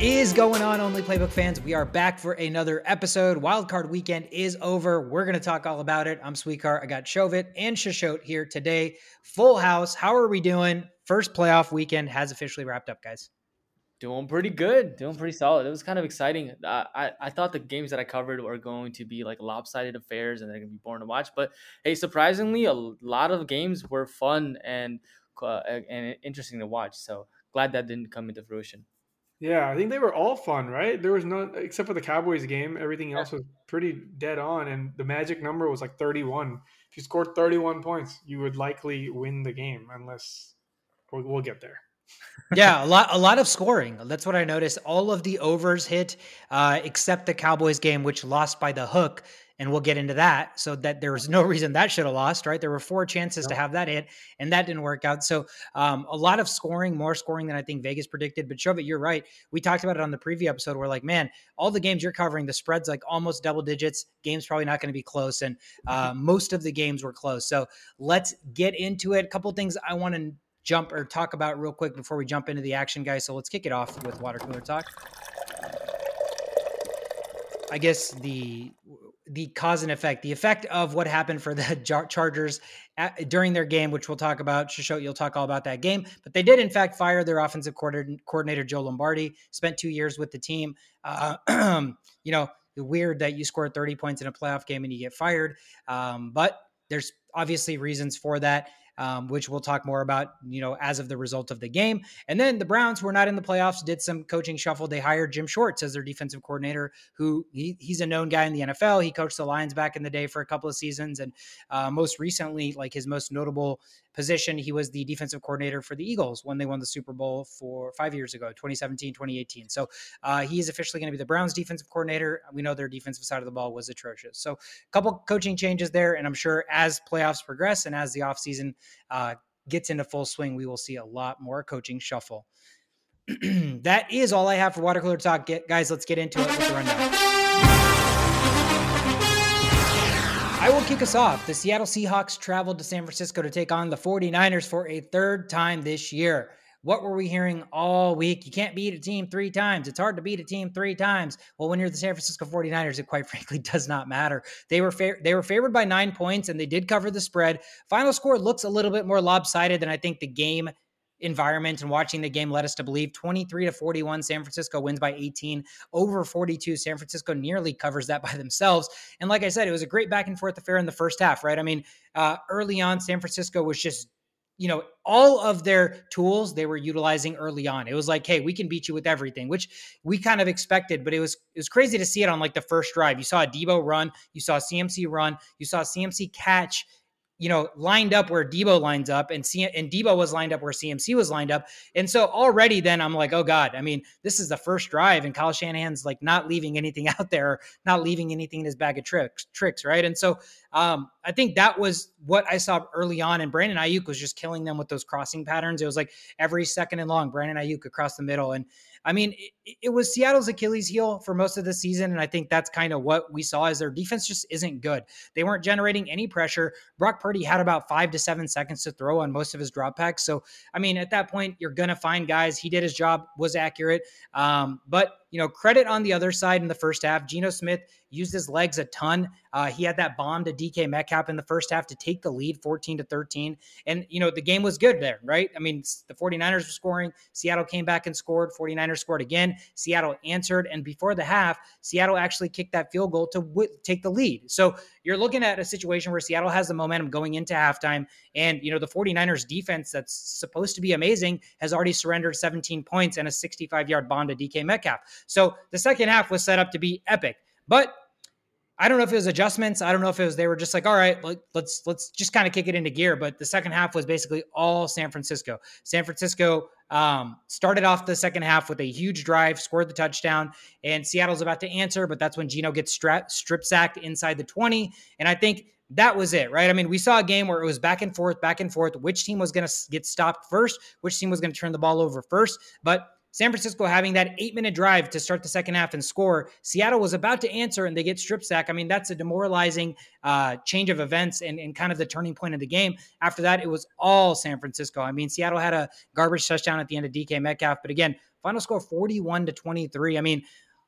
Is going on, Only Playbook fans? We are back for another episode. Wildcard weekend is over. We're going to talk all about it. I'm Sweetcar. I got Shovit and Shashot here today. Full house. How are we doing? First playoff weekend has officially wrapped up, guys. Doing pretty good. Doing pretty solid. It was kind of exciting. I, I, I thought the games that I covered were going to be like lopsided affairs and they're going to be boring to watch. But hey, surprisingly, a lot of games were fun and uh, and interesting to watch. So glad that didn't come into fruition. Yeah, I think they were all fun, right? There was no except for the Cowboys game. Everything else was pretty dead on, and the magic number was like 31. If you scored 31 points, you would likely win the game, unless we'll, we'll get there. yeah, a lot, a lot of scoring. That's what I noticed. All of the overs hit, uh, except the Cowboys game, which lost by the hook and we'll get into that. So that there was no reason that should have lost, right? There were four chances to have that hit, and that didn't work out. So um, a lot of scoring, more scoring than I think Vegas predicted. But Shovit, you're right. We talked about it on the preview episode. We're like, man, all the games you're covering, the spread's like almost double digits. Game's probably not going to be close, and uh, most of the games were close. So let's get into it. A couple things I want to jump or talk about real quick before we jump into the action, guys. So let's kick it off with water cooler talk. I guess the the cause and effect, the effect of what happened for the Chargers at, during their game, which we'll talk about. Shashot, you'll talk all about that game. But they did, in fact, fire their offensive coordinator, Joe Lombardi, spent two years with the team. Uh, you know, weird that you scored 30 points in a playoff game and you get fired. Um, but there's obviously reasons for that um, which we'll talk more about, you know, as of the result of the game. And then the Browns, who are not in the playoffs, did some coaching shuffle. They hired Jim Schwartz as their defensive coordinator, who he, he's a known guy in the NFL. He coached the Lions back in the day for a couple of seasons, and uh, most recently, like his most notable position, he was the defensive coordinator for the Eagles when they won the Super Bowl for five years ago, 2017, 2018. So uh, he is officially going to be the Browns defensive coordinator. We know their defensive side of the ball was atrocious. So a couple coaching changes there, and I'm sure as playoffs progress and as the offseason uh, gets into full swing, we will see a lot more coaching shuffle. that is all I have for water cooler talk. Get, guys, let's get into it with the rundown. I will kick us off. The Seattle Seahawks traveled to San Francisco to take on the 49ers for a third time this year. What were we hearing all week? You can't beat a team three times. It's hard to beat a team three times. Well, when you're the San Francisco 49ers, it quite frankly does not matter. They were fa- they were favored by 9 points and they did cover the spread. Final score looks a little bit more lopsided than I think the game environment and watching the game led us to believe 23 to 41 San Francisco wins by 18 over 42 San Francisco nearly covers that by themselves and like I said it was a great back and forth affair in the first half right I mean uh, early on San Francisco was just you know, all of their tools they were utilizing early on. It was like, hey, we can beat you with everything, which we kind of expected, but it was it was crazy to see it on like the first drive. You saw a Deebo run, you saw CMC run, you saw CMC catch you know, lined up where Deebo lines up, and C- and Deebo was lined up where CMC was lined up, and so already then I'm like, oh god, I mean, this is the first drive, and Kyle Shanahan's like not leaving anything out there, not leaving anything in his bag of tricks, tricks, right? And so um, I think that was what I saw early on, and Brandon Aiyuk was just killing them with those crossing patterns. It was like every second and long, Brandon Aiyuk across the middle, and I mean, it, it, was Seattle's Achilles heel for most of the season. And I think that's kind of what we saw is their defense just isn't good. They weren't generating any pressure. Brock Purdy had about five to seven seconds to throw on most of his drop dropbacks. So, I mean, at that point, you're going to find guys. He did his job, was accurate. Um, but you know, credit on the other side in the first half. Geno Smith used his legs a ton. Uh, he had that bomb to DK Metcalf in the first half to take the lead 14 to 13. And, you know, the game was good there, right? I mean, the 49ers were scoring. Seattle came back and scored. 49ers scored again. Seattle answered. And before the half, Seattle actually kicked that field goal to w- take the lead. So you're looking at a situation where Seattle has the momentum going into halftime. And, you know, the 49ers defense that's supposed to be amazing has already surrendered 17 points and a 65 yard bomb to DK Metcalf. So the second half was set up to be epic. But I don't know if it was adjustments. I don't know if it was they were just like, all right, let's let's just kind of kick it into gear. But the second half was basically all San Francisco. San Francisco um, started off the second half with a huge drive, scored the touchdown, and Seattle's about to answer, but that's when Geno gets strip sacked inside the 20. And I think that was it, right? I mean, we saw a game where it was back and forth, back and forth. Which team was going to get stopped first? Which team was going to turn the ball over first? But San Francisco having that eight minute drive to start the second half and score. Seattle was about to answer and they get strip sack. I mean, that's a demoralizing uh, change of events and, and kind of the turning point of the game. After that, it was all San Francisco. I mean, Seattle had a garbage touchdown at the end of DK Metcalf, but again, final score 41 to 23. I mean,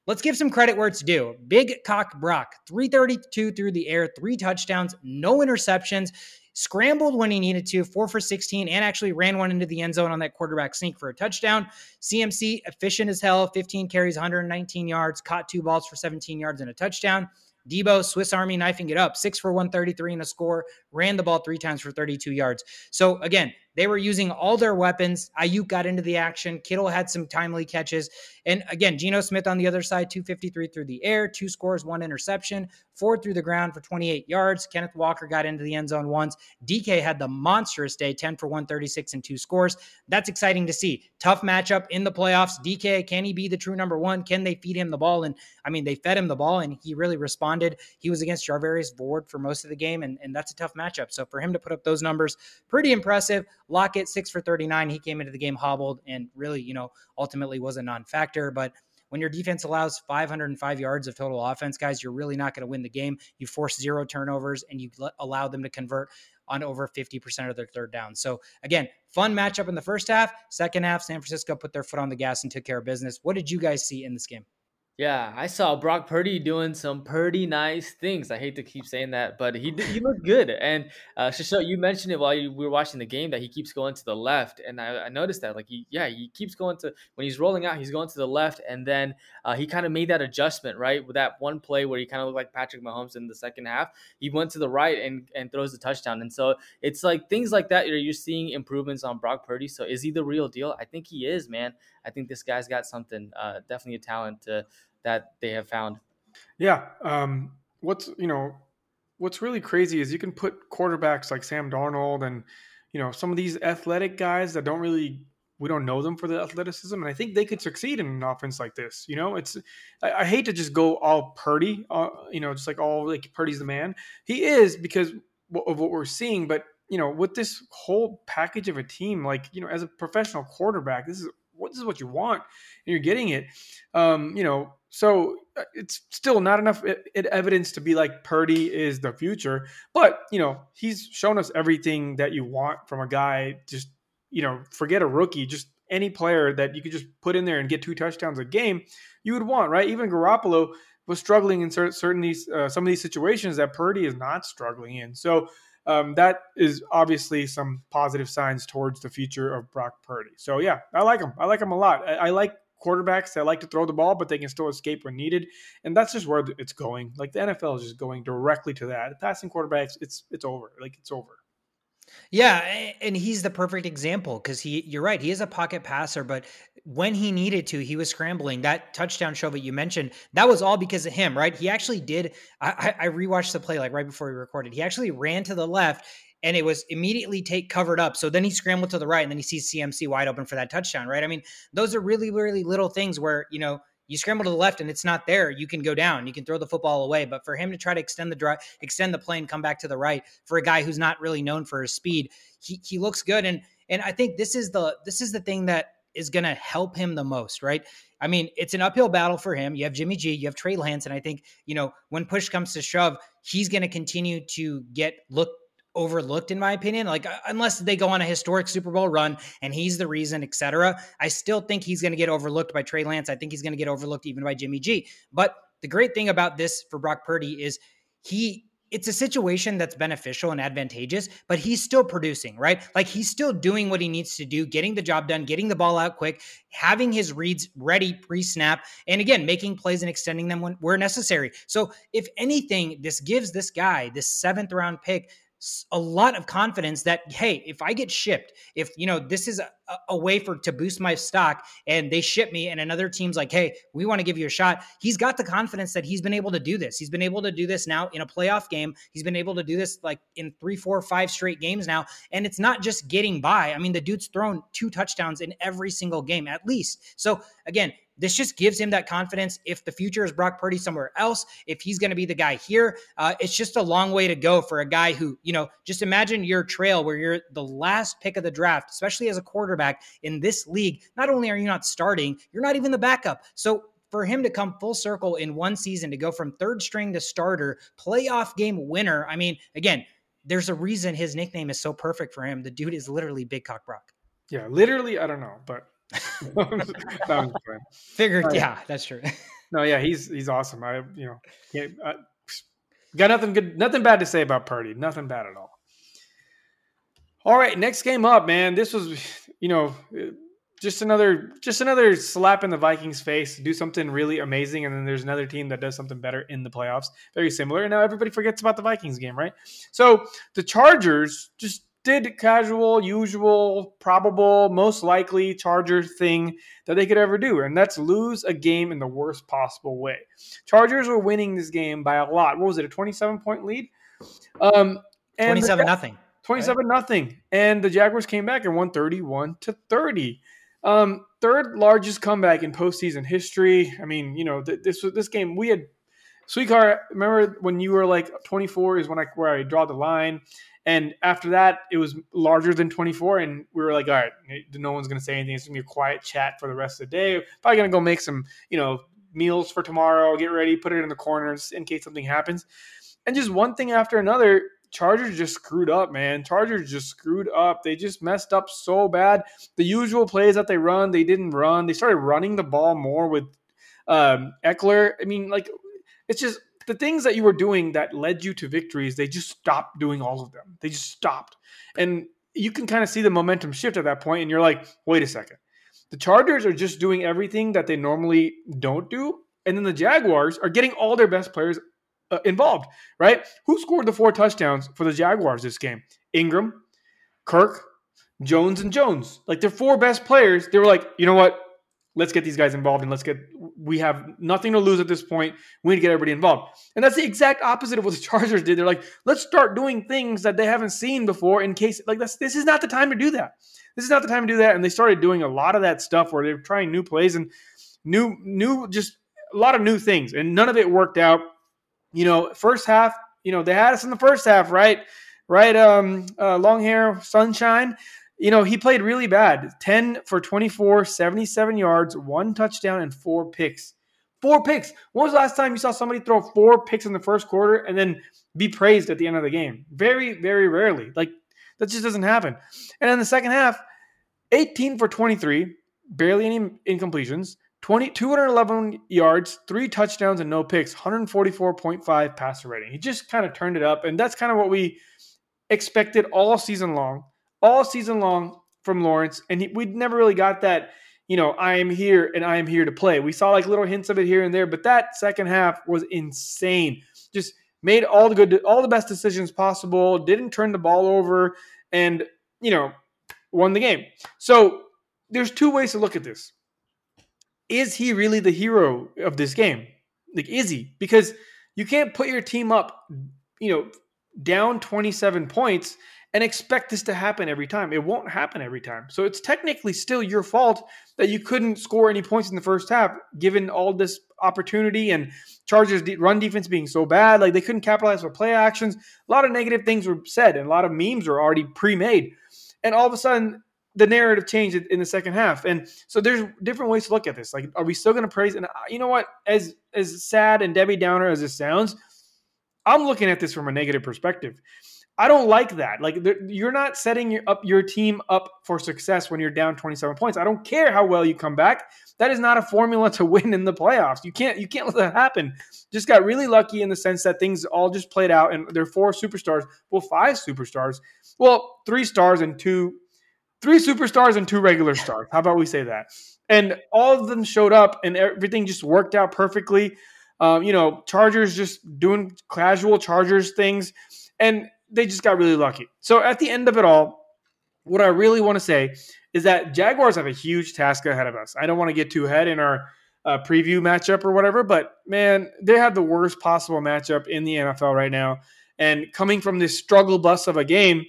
Let's give some credit where it's due. Big cock Brock, 332 through the air, three touchdowns, no interceptions scrambled when he needed to, four for 16, and actually ran one into the end zone on that quarterback sneak for a touchdown. CMC, efficient as hell, 15 carries, 119 yards, caught two balls for 17 yards and a touchdown. Deebo, Swiss Army knifing it up, six for 133 and a score, ran the ball three times for 32 yards. So again, they were using all their weapons. Aiyuk got into the action. Kittle had some timely catches. And again, Geno Smith on the other side, 253 through the air, two scores, one interception, four through the ground for 28 yards. Kenneth Walker got into the end zone once. DK had the monstrous day, 10 for 136 and two scores. That's exciting to see. Tough matchup in the playoffs. DK, can he be the true number one? Can they feed him the ball? And I mean, they fed him the ball and he really responded. He was against Charvarius Ward for most of the game, and, and that's a tough matchup. So for him to put up those numbers, pretty impressive. Lockett, six for 39. He came into the game hobbled and really, you know, ultimately was a non factor. But when your defense allows 505 yards of total offense, guys, you're really not going to win the game. You force zero turnovers and you allow them to convert on over 50% of their third down. So again, fun matchup in the first half. Second half, San Francisco put their foot on the gas and took care of business. What did you guys see in this game? Yeah, I saw Brock Purdy doing some pretty nice things. I hate to keep saying that, but he he looked good. And uh, you mentioned it while you, we were watching the game that he keeps going to the left, and I, I, noticed that. Like he, yeah, he keeps going to when he's rolling out, he's going to the left, and then uh, he kind of made that adjustment right with that one play where he kind of looked like Patrick Mahomes in the second half. He went to the right and and throws the touchdown, and so it's like things like that. You're, you're seeing improvements on Brock Purdy. So is he the real deal? I think he is, man. I think this guy's got something. Uh, definitely a talent to that they have found. Yeah. Um, what's you know what's really crazy is you can put quarterbacks like Sam Darnold and you know some of these athletic guys that don't really we don't know them for the athleticism, and I think they could succeed in an offense like this. You know, it's I, I hate to just go all Purdy, uh, you know, just like all like Purdy's the man. He is because of what we're seeing, but you know, with this whole package of a team, like you know, as a professional quarterback, this is what this is what you want, and you're getting it. Um, you know, so uh, it's still not enough evidence to be like Purdy is the future, but you know he's shown us everything that you want from a guy. Just you know, forget a rookie, just any player that you could just put in there and get two touchdowns a game, you would want, right? Even Garoppolo was struggling in certain these uh, some of these situations that Purdy is not struggling in. So um, that is obviously some positive signs towards the future of Brock Purdy. So yeah, I like him. I like him a lot. I, I like quarterbacks that like to throw the ball, but they can still escape when needed. And that's just where it's going. Like the NFL is just going directly to that. Passing quarterbacks, it's it's over. Like it's over. Yeah, and he's the perfect example because he you're right, he is a pocket passer, but when he needed to, he was scrambling. That touchdown show that you mentioned, that was all because of him, right? He actually did. I, I rewatched the play like right before we recorded. He actually ran to the left and it was immediately take covered up. So then he scrambled to the right and then he sees CMC wide open for that touchdown, right? I mean, those are really, really little things where, you know, you scramble to the left and it's not there, you can go down, you can throw the football away. But for him to try to extend the drive, extend the play and come back to the right for a guy who's not really known for his speed, he he looks good. And and I think this is the this is the thing that is going to help him the most, right? I mean, it's an uphill battle for him. You have Jimmy G, you have Trey Lance, and I think you know when push comes to shove, he's going to continue to get looked overlooked in my opinion like unless they go on a historic super bowl run and he's the reason etc i still think he's going to get overlooked by trey lance i think he's going to get overlooked even by jimmy g but the great thing about this for brock purdy is he it's a situation that's beneficial and advantageous, but he's still producing, right? Like he's still doing what he needs to do, getting the job done, getting the ball out quick, having his reads ready pre snap, and again, making plays and extending them when where necessary. So, if anything, this gives this guy, this seventh round pick, a lot of confidence that hey if i get shipped if you know this is a, a, way for to boost my stock and they ship me and another team's like hey we want to give you a shot he's got the confidence that he's been able to do this. He's been able to do this now in a playoff game. He's been able to do this like in three four five straight games now. And it's not just getting by. I mean the dude's thrown two touchdowns in every single game at least. So again this just gives him that confidence. If the future is Brock Purdy somewhere else, if he's going to be the guy here, uh, it's just a long way to go for a guy who, you know, just imagine your trail where you're the last pick of the draft, especially as a quarterback in this league. Not only are you not starting, you're not even the backup. So for him to come full circle in one season to go from third string to starter, playoff game winner. I mean, again, there's a reason his nickname is so perfect for him. The dude is literally Big Cock Brock. Yeah, literally, I don't know, but figured. Right. Yeah, that's true. no, yeah, he's he's awesome. I you know, yeah, I, got nothing good, nothing bad to say about Purdy. Nothing bad at all. All right, next game up, man. This was, you know, just another just another slap in the Vikings face. Do something really amazing, and then there's another team that does something better in the playoffs. Very similar. And now everybody forgets about the Vikings game, right? So the Chargers just did casual, usual, probable, most likely Charger thing that they could ever do, and that's lose a game in the worst possible way. Chargers were winning this game by a lot. What was it? A 27 point lead. Um, 27 nothing. 27 right? nothing. And the Jaguars came back and won 31 to 30. Um, third largest comeback in postseason history. I mean, you know, th- this was this game we had. Sweetcar, remember when you were like 24 is when I where I draw the line, and after that it was larger than 24, and we were like, all right, no one's gonna say anything. It's gonna be a quiet chat for the rest of the day. Probably gonna go make some, you know, meals for tomorrow. Get ready, put it in the corners in case something happens, and just one thing after another Chargers just screwed up, man. Chargers just screwed up. They just messed up so bad. The usual plays that they run, they didn't run. They started running the ball more with um, Ekeler. I mean, like, it's just the things that you were doing that led you to victories, they just stopped doing all of them. They just stopped. And you can kind of see the momentum shift at that point, and you're like, wait a second. The Chargers are just doing everything that they normally don't do. And then the Jaguars are getting all their best players uh, involved, right? Who scored the four touchdowns for the Jaguars this game? Engram, Kirk, Jones, and Jones. Like their four best players. They were like, you know what? Let's get these guys involved and let's get. We have nothing to lose at this point. We need to get everybody involved. And that's the exact opposite of what the Chargers did. They're like, let's start doing things that they haven't seen before in case like that's this is not the time to do that. This is not the time to do that. And they started doing a lot of that stuff where they're trying new plays and new new just a lot of new things, and none of it worked out you know, first half, you know, they had us in the first half, right? Right? Um, uh, long hair, sunshine. You know, he played really bad 10 for 24, 77 yards, one touchdown, and four picks. Four picks. When was the last time you saw somebody throw four picks in the first quarter and then be praised at the end of the game? Very, very rarely. Like, that just doesn't happen. And in the second half, 18 for 23, barely any incompletions, 20, 211 yards, three touchdowns, and no picks, 144.5 passer rating. He just kind of turned it up. And that's kind of what we expected all season long, all season long from Lawrence. And we never really got that, you know, I am here and I am here to play. We saw like little hints of it here and there, but that second half was insane. Just made all the good, all the best decisions possible, didn't turn the ball over, and, you know, won the game. So there's two ways to look at this is he really the hero of this game? Like, is he? Because you can't put your team up, you know, down 27 points and expect this to happen every time. It won't happen every time. So it's technically still your fault that you couldn't score any points in the first half, given all this opportunity and Chargers run defense being so bad. Like they couldn't capitalize with play actions. A lot of negative things were said, and a lot of memes were already pre-made. And all of a sudden, the narrative changed in the second half. And so there's different ways to look at this. Like, are we still going to praise? And you know what? As as sad and Debbie Downer as this sounds, I'm looking at this from a negative perspective. I don't like that. Like, you're not setting your, up your team up for success when you're down 27 points. I don't care how well you come back. That is not a formula to win in the playoffs. You can't you can't let that happen. Just got really lucky in the sense that things all just played out, and there are four superstars. Well, five superstars. Well, three stars and two three superstars and two regular stars. How about we say that? And all of them showed up, and everything just worked out perfectly. Um, you know, Chargers just doing casual Chargers things, and they just got really lucky. So at the end of it all, what I really want to say is that Jaguars have a huge task ahead of us. I don't want to get too ahead in our uh, preview matchup or whatever, but man, they have the worst possible matchup in the NFL right now. And coming from this struggle bus of a game,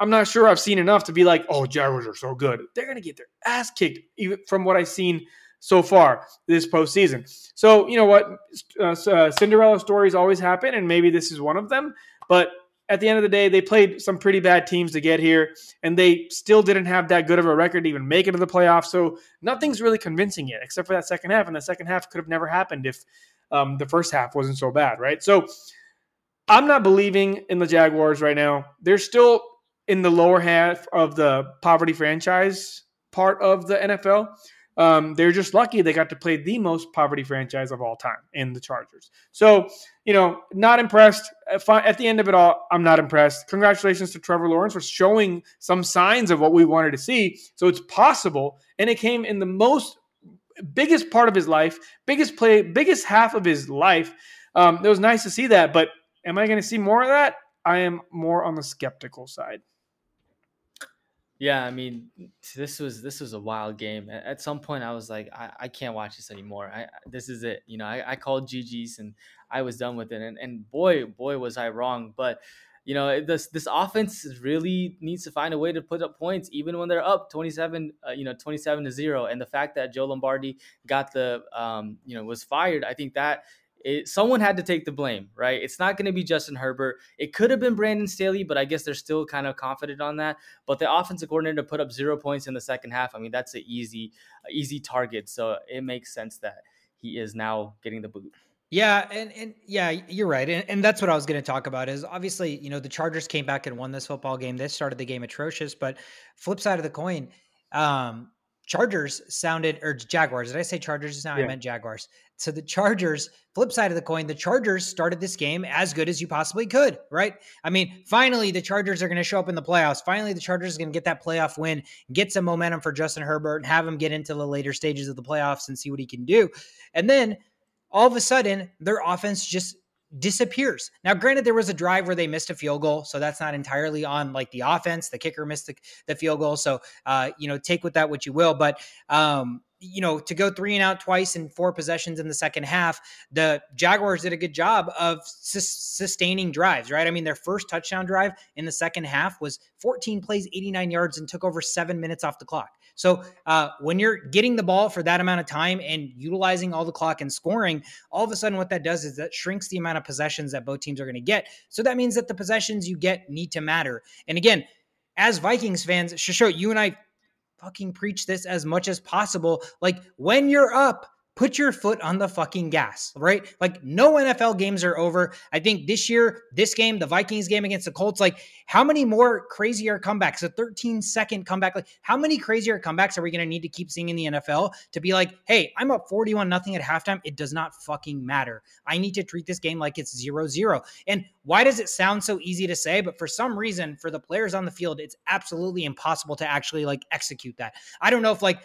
I'm not sure I've seen enough to be like, oh, Jaguars are so good. They're going to get their ass kicked, even from what I've seen so far this postseason. So you know what, uh, uh, Cinderella stories always happen, and maybe this is one of them. But at the end of the day, they played some pretty bad teams to get here, and they still didn't have that good of a record to even make it to the playoffs. So nothing's really convincing yet, except for that second half. And the second half could have never happened if um, the first half wasn't so bad, right? So I'm not believing in the Jaguars right now. They're still in the lower half of the poverty franchise part of the NFL. Um, they're just lucky they got to play the most poverty franchise of all time in the Chargers. So, you know, not impressed. At the end of it all, I'm not impressed. Congratulations to Trevor Lawrence for showing some signs of what we wanted to see. So it's possible. And it came in the most biggest part of his life, biggest play, biggest half of his life. Um, it was nice to see that. But am I going to see more of that? I am more on the skeptical side. Yeah, I mean, this was this was a wild game. At some point, I was like, I, I can't watch this anymore. I this is it. You know, I, I called GG's and I was done with it. And and boy, boy, was I wrong. But you know, this this offense really needs to find a way to put up points, even when they're up twenty seven. Uh, you know, twenty seven to zero. And the fact that Joe Lombardi got the um, you know was fired, I think that it, someone had to take the blame, right? It's not going to be Justin Herbert. It could have been Brandon Staley, but I guess they're still kind of confident on that. But the offensive coordinator put up zero points in the second half. I mean, that's an easy, easy target. So it makes sense that he is now getting the boot. Yeah, and, and yeah, you're right. And, and that's what I was going to talk about is obviously, you know, the Chargers came back and won this football game. They started the game atrocious, but flip side of the coin, um, Chargers sounded or Jaguars. Did I say Chargers? Now yeah. I meant Jaguars. So the Chargers, flip side of the coin, the Chargers started this game as good as you possibly could, right? I mean, finally the Chargers are going to show up in the playoffs. Finally, the Chargers are going to get that playoff win, get some momentum for Justin Herbert, and have him get into the later stages of the playoffs and see what he can do. And then all of a sudden, their offense just disappears. Now, granted, there was a drive where they missed a field goal, so that's not entirely on like the offense. The kicker missed the, the field goal, so uh, you know, take with that what you will. But um, you know, to go three and out twice in four possessions in the second half, the Jaguars did a good job of sustaining drives, right? I mean, their first touchdown drive in the second half was 14 plays, 89 yards, and took over seven minutes off the clock. So uh, when you're getting the ball for that amount of time and utilizing all the clock and scoring, all of a sudden what that does is that shrinks the amount of possessions that both teams are going to get. So that means that the possessions you get need to matter. And again, as Vikings fans, Shisho, you and I fucking preach this as much as possible. Like when you're up, put your foot on the fucking gas, right? Like no NFL games are over. I think this year, this game, the Vikings game against the Colts, like how many more crazier comebacks? A 13 second comeback. Like how many crazier comebacks are we going to need to keep seeing in the NFL to be like, hey, I'm up 41 nothing at halftime. It does not fucking matter. I need to treat this game like it's zero zero. And why does it sound so easy to say? But for some reason, for the players on the field, it's absolutely impossible to actually like execute that. I don't know if like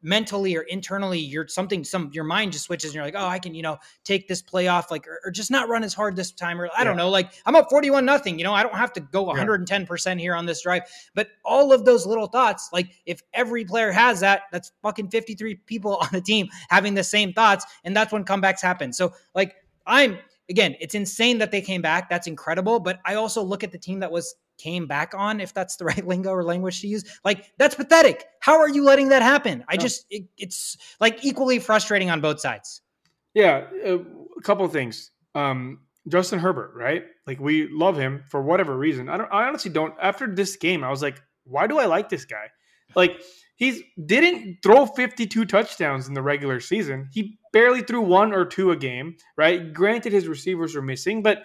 mentally or internally you're something some your mind just switches and you're like oh i can you know take this play off like or, or just not run as hard this time or i yeah. don't know like i'm up 41 nothing you know i don't have to go 110% here on this drive. But all of those little thoughts like if every player has that that's fucking 53 people on the team having the same thoughts and that's when comebacks happen. So like i'm again it's insane that they came back that's incredible but i also look at the team that was came back on, if that's the right lingo or language to use. Like, that's pathetic. How are you letting that happen? I just, it, it's like equally frustrating on both sides. Yeah. Uh, a couple of things. Um, Justin Herbert, right? Like, we love him for whatever reason. I don't, I honestly don't. After this game, I was like, why do I like this guy? Like, he's didn't throw 52 touchdowns in the regular season. He barely threw one or two a game, right? Granted, his receivers were missing, but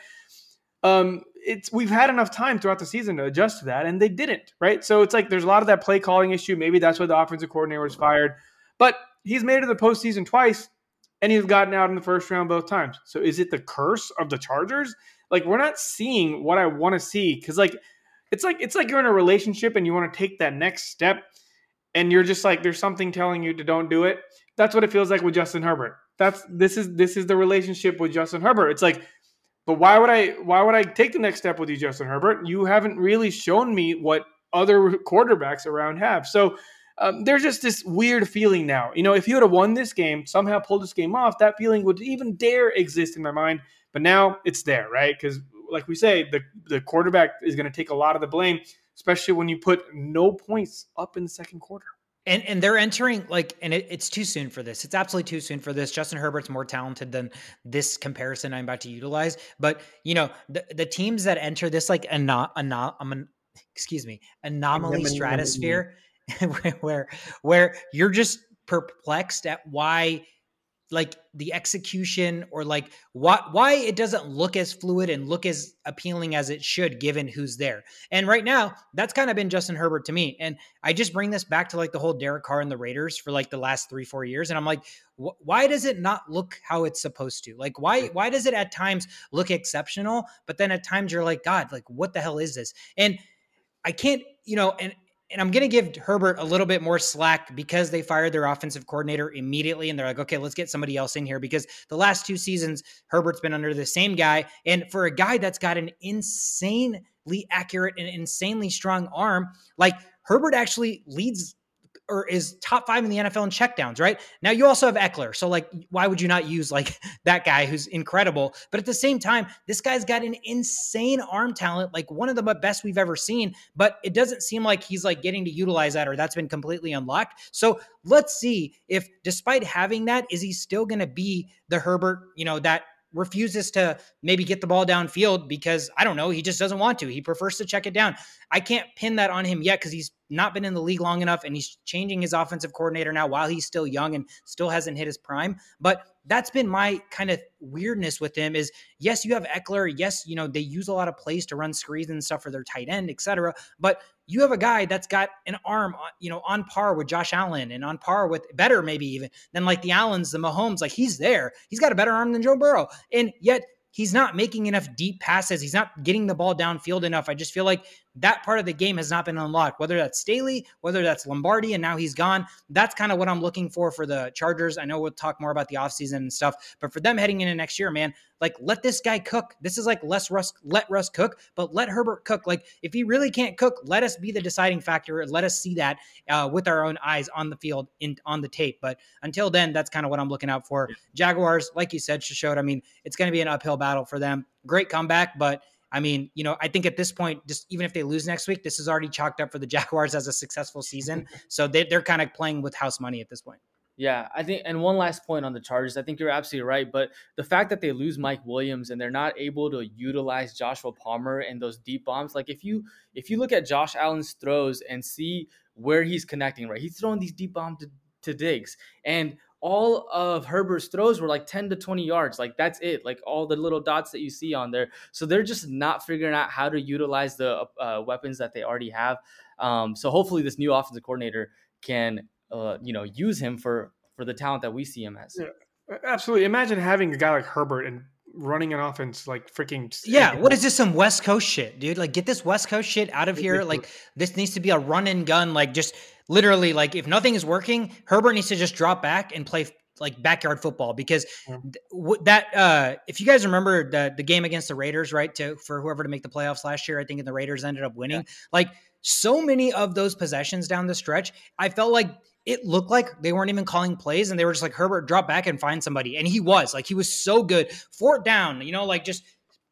um, it's we've had enough time throughout the season to adjust to that, and they didn't, right? So it's like there's a lot of that play calling issue. Maybe that's why the offensive coordinator was fired. But he's made it to the postseason twice, and he's gotten out in the first round both times. So is it the curse of the Chargers? Like we're not seeing what I want to see because like it's like it's like you're in a relationship and you want to take that next step, and you're just like there's something telling you to don't do it. That's what it feels like with Justin Herbert. That's this is this is the relationship with Justin Herbert. It's like but why would I why would I take the next step with you, Justin Herbert? You haven't really shown me what other quarterbacks around have. So um, there's just this weird feeling now. You know, if you would have won this game, somehow pulled this game off, that feeling would even dare exist in my mind. But now it's there, right? Because like we say, the the quarterback is going to take a lot of the blame, especially when you put no points up in the second quarter. And and they're entering like, and it, it's too soon for this. It's absolutely too soon for this. Justin Herbert's more talented than this comparison I'm about to utilize. But you know, the, the teams that enter this like a not a excuse me anomaly stratosphere, where where you're just perplexed at why like the execution or like why why it doesn't look as fluid and look as appealing as it should given who's there. And right now, that's kind of been Justin Herbert to me. And I just bring this back to like the whole Derek Carr and the Raiders for like the last 3-4 years and I'm like wh- why does it not look how it's supposed to? Like why why does it at times look exceptional, but then at times you're like god, like what the hell is this? And I can't, you know, and and I'm going to give Herbert a little bit more slack because they fired their offensive coordinator immediately. And they're like, okay, let's get somebody else in here because the last two seasons, Herbert's been under the same guy. And for a guy that's got an insanely accurate and insanely strong arm, like Herbert actually leads or is top five in the NFL in checkdowns, right? Now you also have Ekeler. So like why would you not use like that guy who's incredible? But at the same time, this guy's got an insane arm talent, like one of the best we've ever seen, but it doesn't seem like he's like getting to utilize that or that's been completely unlocked. So let's see if despite having that, is he still to be the Herbert, you know, that refuses to maybe get the ball downfield because I don't know, he just doesn't want to. He prefers to check it down. I can't pin that on him yet because he's not been in the league long enough and he's changing his offensive coordinator now while he's still young and still hasn't hit his prime. But that's been my kind of weirdness with him is yes, you have Ekeler. Yes, you know, they use a lot of plays to run screens and stuff for their tight end, etc. But you have a guy that's got an arm, uh, you know, on par with Josh Allen and on par with better, maybe even than like the Allens, the Mahomes. Like he's there. He's got a better arm than Joe Burrow. And yet he's not making enough deep passes. He's not getting the ball downfield enough. I just feel like that part of the game has not been unlocked, whether that's Staley, whether that's Lombardi, and now he's gone. That's kind of what I'm looking for for the Chargers. I know we'll talk more about the offseason and stuff, but for them heading into next year, man, like let this guy cook. This is like less Russ, let Russ cook, but let Herbert cook. Like if he really can't cook, let us be the deciding factor. Let us see that uh, with our own eyes on the field, in on the tape. But until then, that's kind of what I'm looking out for. Jaguars, like you said, showed. I mean, it's going to be an uphill battle for them. Great comeback, but I mean, you know, I think at this point, just even if they lose next week, this is already chalked up for the Jaguars as a successful season. So they, they're kind of playing with house money at this point. Yeah, I think, and one last point on the Chargers. I think you're absolutely right, but the fact that they lose Mike Williams and they're not able to utilize Joshua Palmer and those deep bombs, like if you if you look at Josh Allen's throws and see where he's connecting, right, he's throwing these deep bombs to, to Diggs, and all of Herbert's throws were like 10 to 20 yards. Like that's it. Like all the little dots that you see on there. So they're just not figuring out how to utilize the uh, weapons that they already have. Um, so hopefully this new offensive coordinator can, uh, you know, use him for for the talent that we see him as. Yeah, absolutely. Imagine having a guy like Herbert and running an offense like freaking yeah what is this some west coast shit dude like get this west coast shit out of here like this needs to be a run and gun like just literally like if nothing is working, Herbert needs to just drop back and play like backyard football because yeah. that uh if you guys remember the the game against the Raiders, right? To for whoever to make the playoffs last year, I think the Raiders ended up winning. Yeah. Like so many of those possessions down the stretch, I felt like it looked like they weren't even calling plays and they were just like Herbert drop back and find somebody and he was like he was so good fourth down you know like just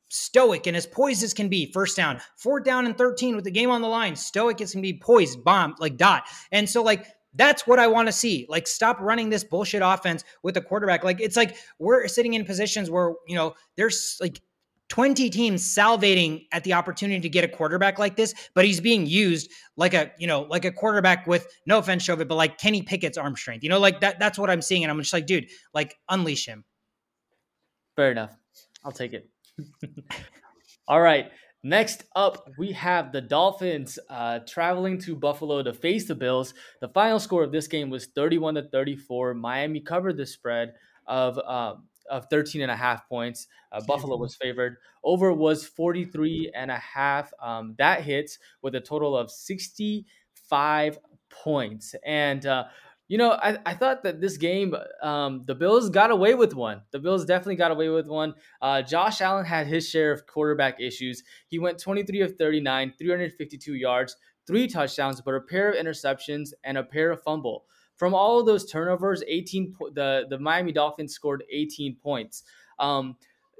stoic and as poised as can be. First down, fourth down and 13 with the game on the line, stoic as can be, poised, bomb, like dot. And so, like, that's what I want to see. Like, stop running this bullshit offense with the quarterback. Like, it's like we're sitting in positions where, you know, there's like 20 teams salivating at the opportunity to get a quarterback like this, but he's being used like a, you know, like a quarterback with no offense, Shovit, but like Kenny Pickett's arm strength. You know, like that that's what I'm seeing. And I'm just like, dude, like unleash him. Fair enough. I'll take it. All right. Next up, we have the Dolphins uh, traveling to Buffalo to face the Bills. The final score of this game was 31 to 34. Miami covered the spread of uh, of 13 and a half points. Uh, Buffalo was favored. Over was 43 and a half. Um, that hits with a total of 65 points. And uh, you know, I, I thought that this game, um, the Bills got away with one. The Bills definitely got away with one. Uh, Josh Allen had his share of quarterback issues. He went 23 of 39, 352 yards, three touchdowns, but a pair of interceptions and a pair of fumble. From all of those turnovers, 18 po- the the Miami Dolphins scored 18 points. Um,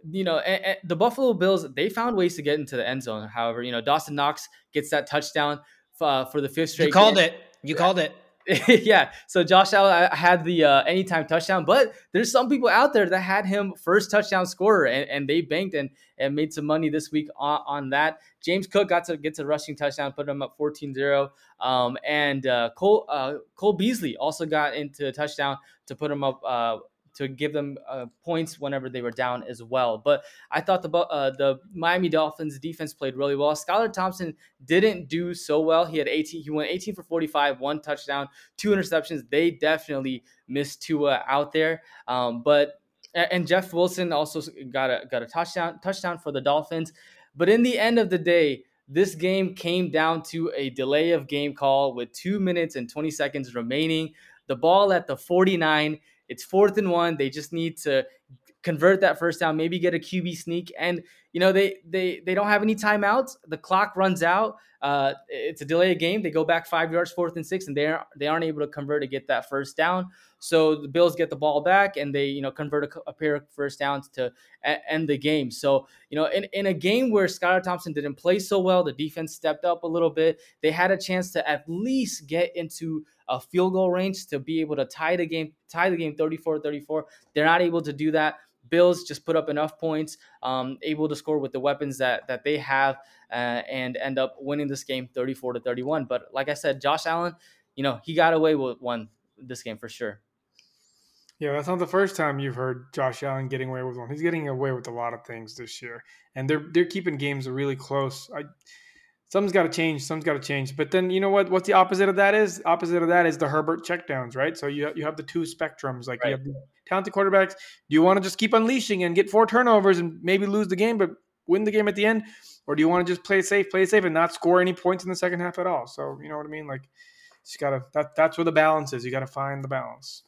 you know, and, and the Buffalo Bills they found ways to get into the end zone. However, you know, Dawson Knox gets that touchdown uh, for the fifth straight. You called game. it. You called it yeah. So Josh Allen had the uh, anytime touchdown, but there's some people out there that had him first touchdown scorer, and, and they banked and and made some money this week on, on that. James Cook got to get to rushing touchdown, put him up 14-0. Um, and uh, Cole uh, Cole Beasley also got into a touchdown to put him up uh, to give them uh, points whenever they were down as well. But I thought the uh, the Miami Dolphins defense played really well. Skylar Thompson didn't do so well. He had 18. He went 18 for 45, one touchdown, two interceptions. They definitely missed Tua out there. Um, but and Jeff Wilson also got a got a touchdown touchdown for the Dolphins. But in the end of the day, this game came down to a delay of game call with two minutes and 20 seconds remaining. The ball at the 49 it's fourth and one. They just need to convert that first down, maybe get a QB sneak. And you know they they they don't have any timeouts. The clock runs out. Uh, it's a delay of game. They go back five yards, fourth and six, and they are they aren't able to convert to get that first down. So the Bills get the ball back and they you know convert a, a pair of first downs to a- end the game. So you know in, in a game where Skylar Thompson didn't play so well, the defense stepped up a little bit. They had a chance to at least get into a field goal range to be able to tie the game, tie the game 34-34. They're not able to do that. Bills just put up enough points, um, able to score with the weapons that that they have, uh, and end up winning this game 34 to 31. But like I said, Josh Allen, you know, he got away with one this game for sure. Yeah, that's not the first time you've heard Josh Allen getting away with one. He's getting away with a lot of things this year, and they're they're keeping games really close. I something's got to change. Something's got to change. But then you know what? What's the opposite of that is? Opposite of that is the Herbert checkdowns, right? So you you have the two spectrums. Like right. you have the talented quarterbacks. Do you want to just keep unleashing and get four turnovers and maybe lose the game, but win the game at the end, or do you want to just play safe, play safe, and not score any points in the second half at all? So you know what I mean? Like you gotta that that's where the balance is. You got to find the balance.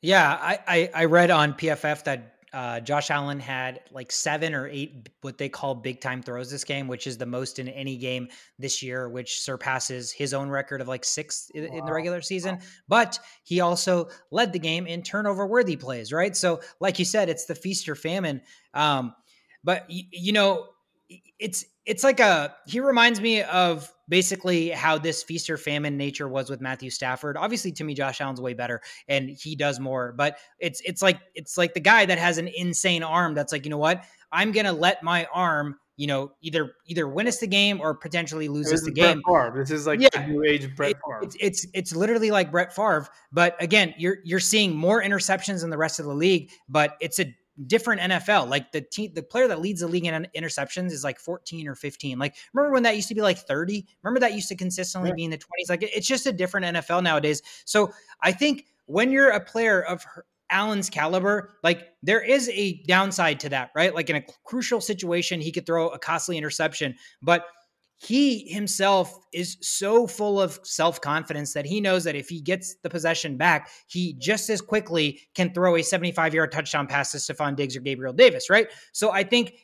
Yeah, I, I I read on PFF that uh, Josh Allen had like seven or eight what they call big time throws this game, which is the most in any game this year, which surpasses his own record of like six in, wow. in the regular season. Wow. But he also led the game in turnover worthy plays, right? So, like you said, it's the feast or famine. Um, but y- you know, it's it's like a he reminds me of basically how this feast or famine nature was with Matthew Stafford. Obviously, to me, Josh Allen's way better and he does more. But it's it's like it's like the guy that has an insane arm that's like, you know what? I'm gonna let my arm, you know, either either win us the game or potentially lose us the game. This is like yeah, new age Brett Favre. It, it's, it's it's literally like Brett Favre. But again, you're you're seeing more interceptions than the rest of the league, but it's a different NFL. Like the team, the player that leads the league in interceptions is like 14 or 15. Like remember when that used to be like 30? Remember that used to consistently yeah. be in the 20s. Like it's just a different NFL nowadays. So I think when you're a player of her, Allen's caliber, like there is a downside to that, right? Like in a crucial situation, he could throw a costly interception, but he himself is so full of self confidence that he knows that if he gets the possession back, he just as quickly can throw a 75 yard touchdown pass to Stefon Diggs or Gabriel Davis, right? So I think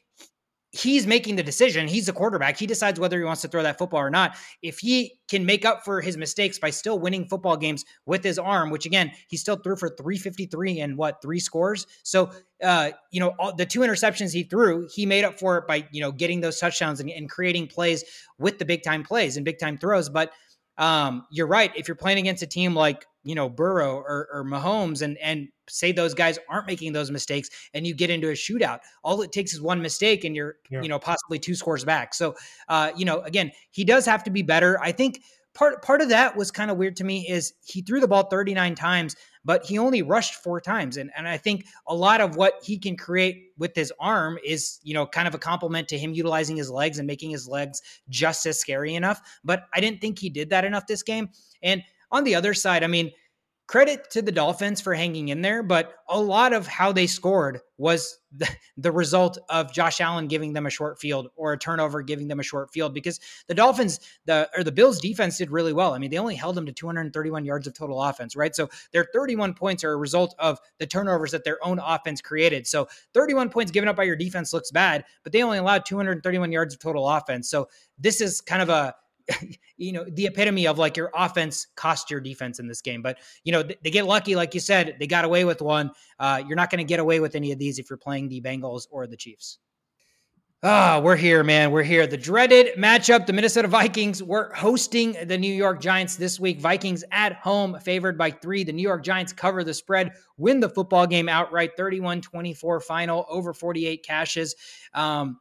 he's making the decision. He's the quarterback. He decides whether he wants to throw that football or not. If he can make up for his mistakes by still winning football games with his arm, which again, he still threw for 353 and what, three scores. So, uh, you know, all, the two interceptions he threw, he made up for it by, you know, getting those touchdowns and, and creating plays with the big time plays and big time throws. But um, you're right. If you're playing against a team like you know Burrow or, or Mahomes, and and say those guys aren't making those mistakes, and you get into a shootout, all it takes is one mistake, and you're yeah. you know possibly two scores back. So uh, you know, again, he does have to be better. I think part part of that was kind of weird to me is he threw the ball 39 times but he only rushed four times and and I think a lot of what he can create with his arm is you know kind of a compliment to him utilizing his legs and making his legs just as scary enough but I didn't think he did that enough this game and on the other side I mean credit to the Dolphins for hanging in there, but a lot of how they scored was the, the, result of Josh Allen giving them a short field or a turnover giving them a short field because the Dolphins, the or the Bills defense did really well. I mean, they only held them to 231 yards of total offense, right? So their 31 points are a result of the turnovers that their own offense created. So 31 points given up by your defense looks bad, but they only allowed 231 yards of total offense. So this is kind of a you know, the epitome of like your offense cost your defense in this game. But, you know, they get lucky, like you said, they got away with one. Uh, you're not going to get away with any of these if you're playing the Bengals or the Chiefs. Ah, we're here, man. We're here. The dreaded matchup. The Minnesota Vikings were hosting the New York Giants this week. Vikings at home, favored by three. The New York Giants cover the spread, win the football game outright, 31 24 final, over 48 cashes. Um,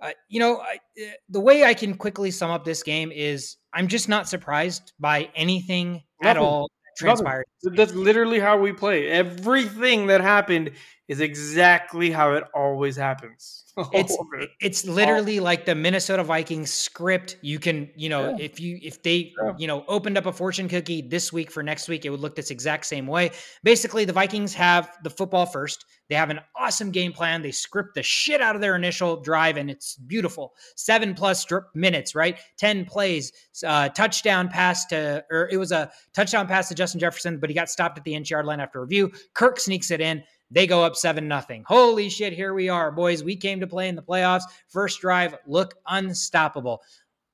uh, you know, I, uh, the way I can quickly sum up this game is I'm just not surprised by anything Nothing. at all transpired. Nothing. That's literally how we play. Everything that happened is exactly how it always happens. it's it's literally like the Minnesota Vikings script. You can, you know, yeah. if you if they, yeah. you know, opened up a fortune cookie this week for next week, it would look this exact same way. Basically, the Vikings have the football first. They have an awesome game plan. They script the shit out of their initial drive, and it's beautiful. Seven plus minutes, right? Ten plays, uh, touchdown pass to, or it was a touchdown pass to Justin Jefferson, but he got stopped at the inch yard line after review. Kirk sneaks it in. They go up 7 nothing. Holy shit, here we are, boys. We came to play in the playoffs. First drive, look unstoppable.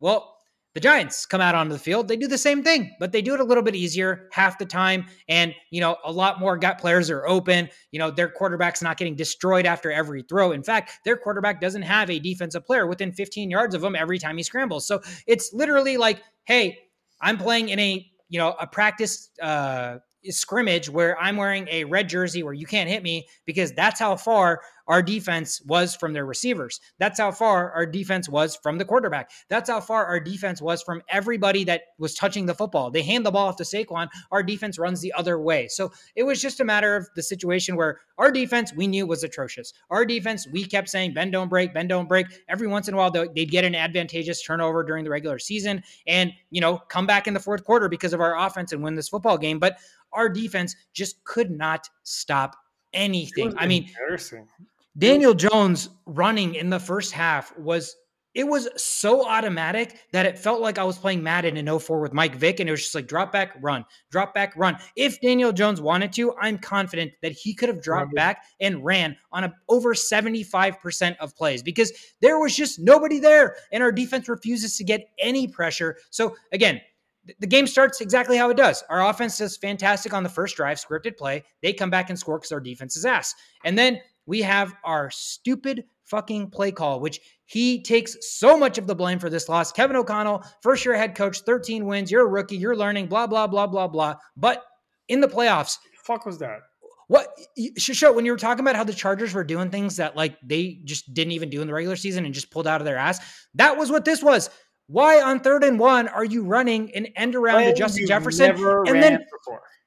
Well, the Giants come out onto the field. They do the same thing, but they do it a little bit easier half the time. And, you know, a lot more gut players are open. You know, their quarterback's not getting destroyed after every throw. In fact, their quarterback doesn't have a defensive player within 15 yards of him every time he scrambles. So it's literally like, hey, I'm playing in a, you know, a practice uh, scrimmage where I'm wearing a red jersey where you can't hit me because that's how far our defense was from their receivers. That's how far our defense was from the quarterback. That's how far our defense was from everybody that was touching the football. They hand the ball off to Saquon. Our defense runs the other way. So it was just a matter of the situation where our defense we knew was atrocious. Our defense, we kept saying, bend, don't break, bend, don't break. Every once in a while, they'd get an advantageous turnover during the regular season and, you know, come back in the fourth quarter because of our offense and win this football game. But our defense just could not stop anything. I mean, Daniel Jones running in the first half was it was so automatic that it felt like I was playing Madden in 04 with Mike Vick, and it was just like drop back, run, drop back, run. If Daniel Jones wanted to, I'm confident that he could have dropped back and ran on a, over 75% of plays because there was just nobody there, and our defense refuses to get any pressure. So again, the game starts exactly how it does. Our offense does fantastic on the first drive, scripted play. They come back and score because our defense is ass. And then we have our stupid fucking play call, which he takes so much of the blame for this loss. Kevin O'Connell, first year head coach, 13 wins. You're a rookie. You're learning, blah, blah, blah, blah, blah. But in the playoffs, the fuck was that? What show when you were talking about how the Chargers were doing things that like they just didn't even do in the regular season and just pulled out of their ass? That was what this was. Why on third and one are you running an end around to Justin Jefferson and then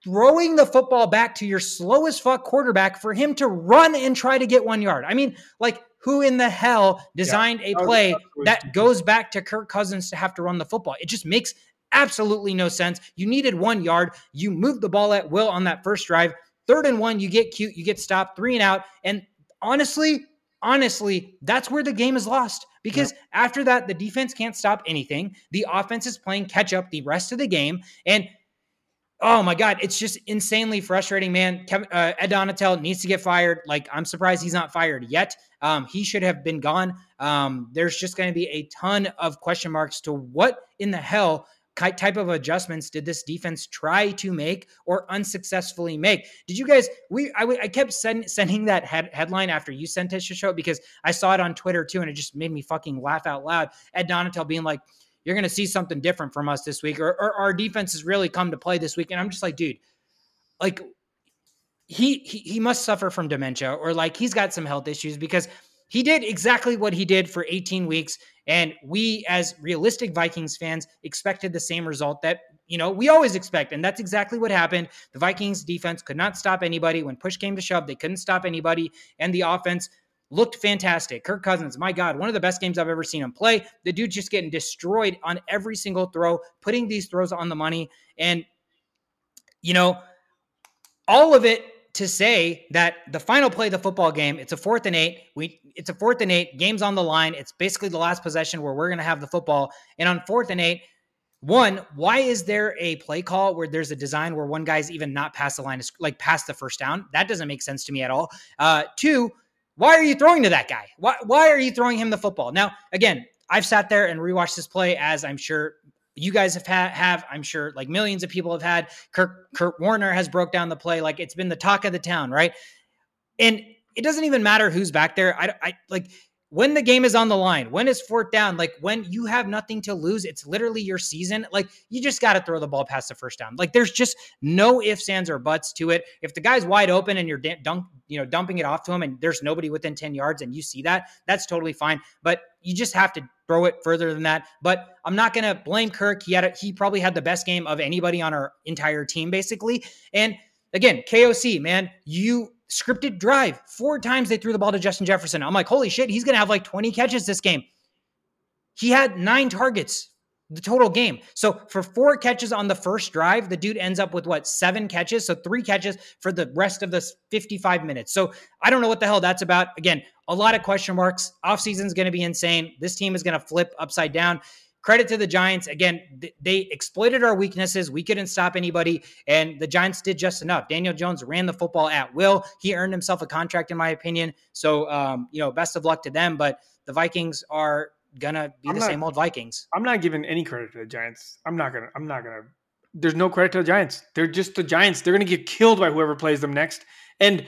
throwing the football back to your slowest fuck quarterback for him to run and try to get one yard? I mean, like who in the hell designed yeah, a play that goes back to Kirk Cousins to have to run the football? It just makes absolutely no sense. You needed one yard. You moved the ball at will on that first drive. Third and one, you get cute, you get stopped, three and out. And honestly, honestly, that's where the game is lost because yep. after that, the defense can't stop anything. The offense is playing catch up the rest of the game. And oh my God, it's just insanely frustrating, man. Kevin, uh, Ed Donatell needs to get fired. Like, I'm surprised he's not fired yet. Um, he should have been gone. Um, there's just going to be a ton of question marks to what in the hell type of adjustments did this defense try to make or unsuccessfully make? Did you guys? We I, I kept send, sending that head, headline after you sent it to show because I saw it on Twitter too, and it just made me fucking laugh out loud. Ed Donatell being like, "You're going to see something different from us this week, or, or our defense has really come to play this week," and I'm just like, dude, like. He, he he must suffer from dementia or like he's got some health issues because he did exactly what he did for 18 weeks and we, as realistic Vikings fans, expected the same result that you know we always expect, and that's exactly what happened. The Vikings defense could not stop anybody when push came to shove. They couldn't stop anybody, and the offense looked fantastic. Kirk Cousins, my God, one of the best games I've ever seen him play. The dude's just getting destroyed on every single throw, putting these throws on the money, and you know all of it to say that the final play of the football game, it's a fourth and eight. We it's a fourth and eight, game's on the line. It's basically the last possession where we're gonna have the football. And on fourth and eight, one, why is there a play call where there's a design where one guy's even not past the line, like past the first down? That doesn't make sense to me at all. Uh, two, why are you throwing to that guy? Why, why are you throwing him the football? Now, again, I've sat there and rewatched this play as I'm sure you guys have had, have I'm sure like millions of people have had. Kurt Kurt Warner has broke down the play like it's been the talk of the town, right? And it doesn't even matter who's back there. I, I like when the game is on the line, when it's fourth down, like when you have nothing to lose, it's literally your season. Like you just got to throw the ball past the first down. Like there's just no ifs, ands, or buts to it. If the guy's wide open and you're dunk, you know, dumping it off to him, and there's nobody within ten yards, and you see that, that's totally fine. But you just have to throw it further than that. But I'm not gonna blame Kirk. He had a, he probably had the best game of anybody on our entire team, basically. And again, KOC, man, you scripted drive. Four times they threw the ball to Justin Jefferson. I'm like, holy shit, he's going to have like 20 catches this game. He had nine targets the total game. So for four catches on the first drive, the dude ends up with what, seven catches? So three catches for the rest of the 55 minutes. So I don't know what the hell that's about. Again, a lot of question marks. Offseason is going to be insane. This team is going to flip upside down credit to the Giants. Again, th- they exploited our weaknesses. We couldn't stop anybody, and the Giants did just enough. Daniel Jones ran the football at will. He earned himself a contract, in my opinion. So, um, you know, best of luck to them. But the Vikings are gonna be I'm the not, same old Vikings. I'm not giving any credit to the Giants. I'm not gonna. I'm not gonna. There's no credit to the Giants. They're just the Giants. They're gonna get killed by whoever plays them next. And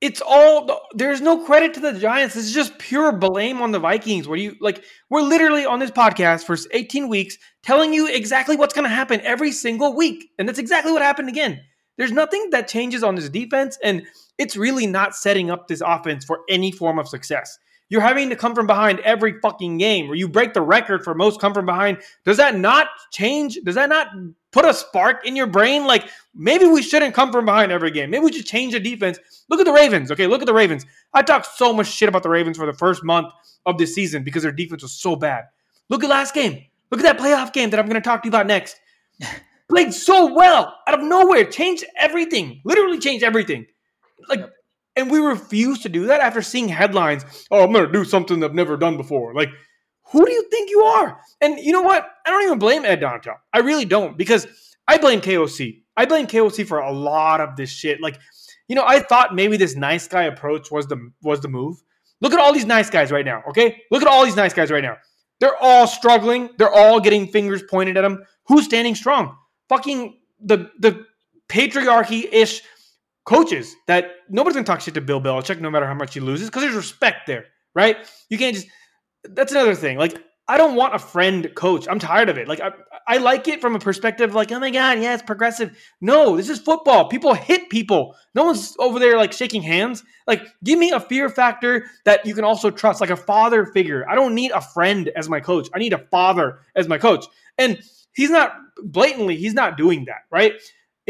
it's all there's no credit to the Giants. This is just pure blame on the Vikings. Where you like we're literally on this podcast for 18 weeks telling you exactly what's going to happen every single week, and that's exactly what happened again. There's nothing that changes on this defense, and it's really not setting up this offense for any form of success. You're having to come from behind every fucking game, where you break the record for most come from behind. Does that not change? Does that not put a spark in your brain? Like maybe we shouldn't come from behind every game. Maybe we should change the defense. Look at the Ravens. Okay, look at the Ravens. I talked so much shit about the Ravens for the first month of this season because their defense was so bad. Look at last game. Look at that playoff game that I'm going to talk to you about next. Played so well out of nowhere, changed everything. Literally changed everything. Like and we refuse to do that after seeing headlines. Oh, I'm going to do something I've never done before. Like, who do you think you are? And you know what? I don't even blame Ed Donatell. I really don't because I blame KOC. I blame KOC for a lot of this shit. Like, you know, I thought maybe this nice guy approach was the was the move. Look at all these nice guys right now, okay? Look at all these nice guys right now. They're all struggling. They're all getting fingers pointed at them. Who's standing strong? Fucking the the patriarchy-ish coaches that nobody's gonna talk shit to Bill Belichick no matter how much he loses because there's respect there, right? You can't just. That's another thing. Like I don't want a friend coach. I'm tired of it. Like I, I like it from a perspective like, oh my god, yeah, it's progressive. No, this is football. People hit people. No one's over there like shaking hands. Like, give me a fear factor that you can also trust, like a father figure. I don't need a friend as my coach. I need a father as my coach. And he's not blatantly, he's not doing that, right?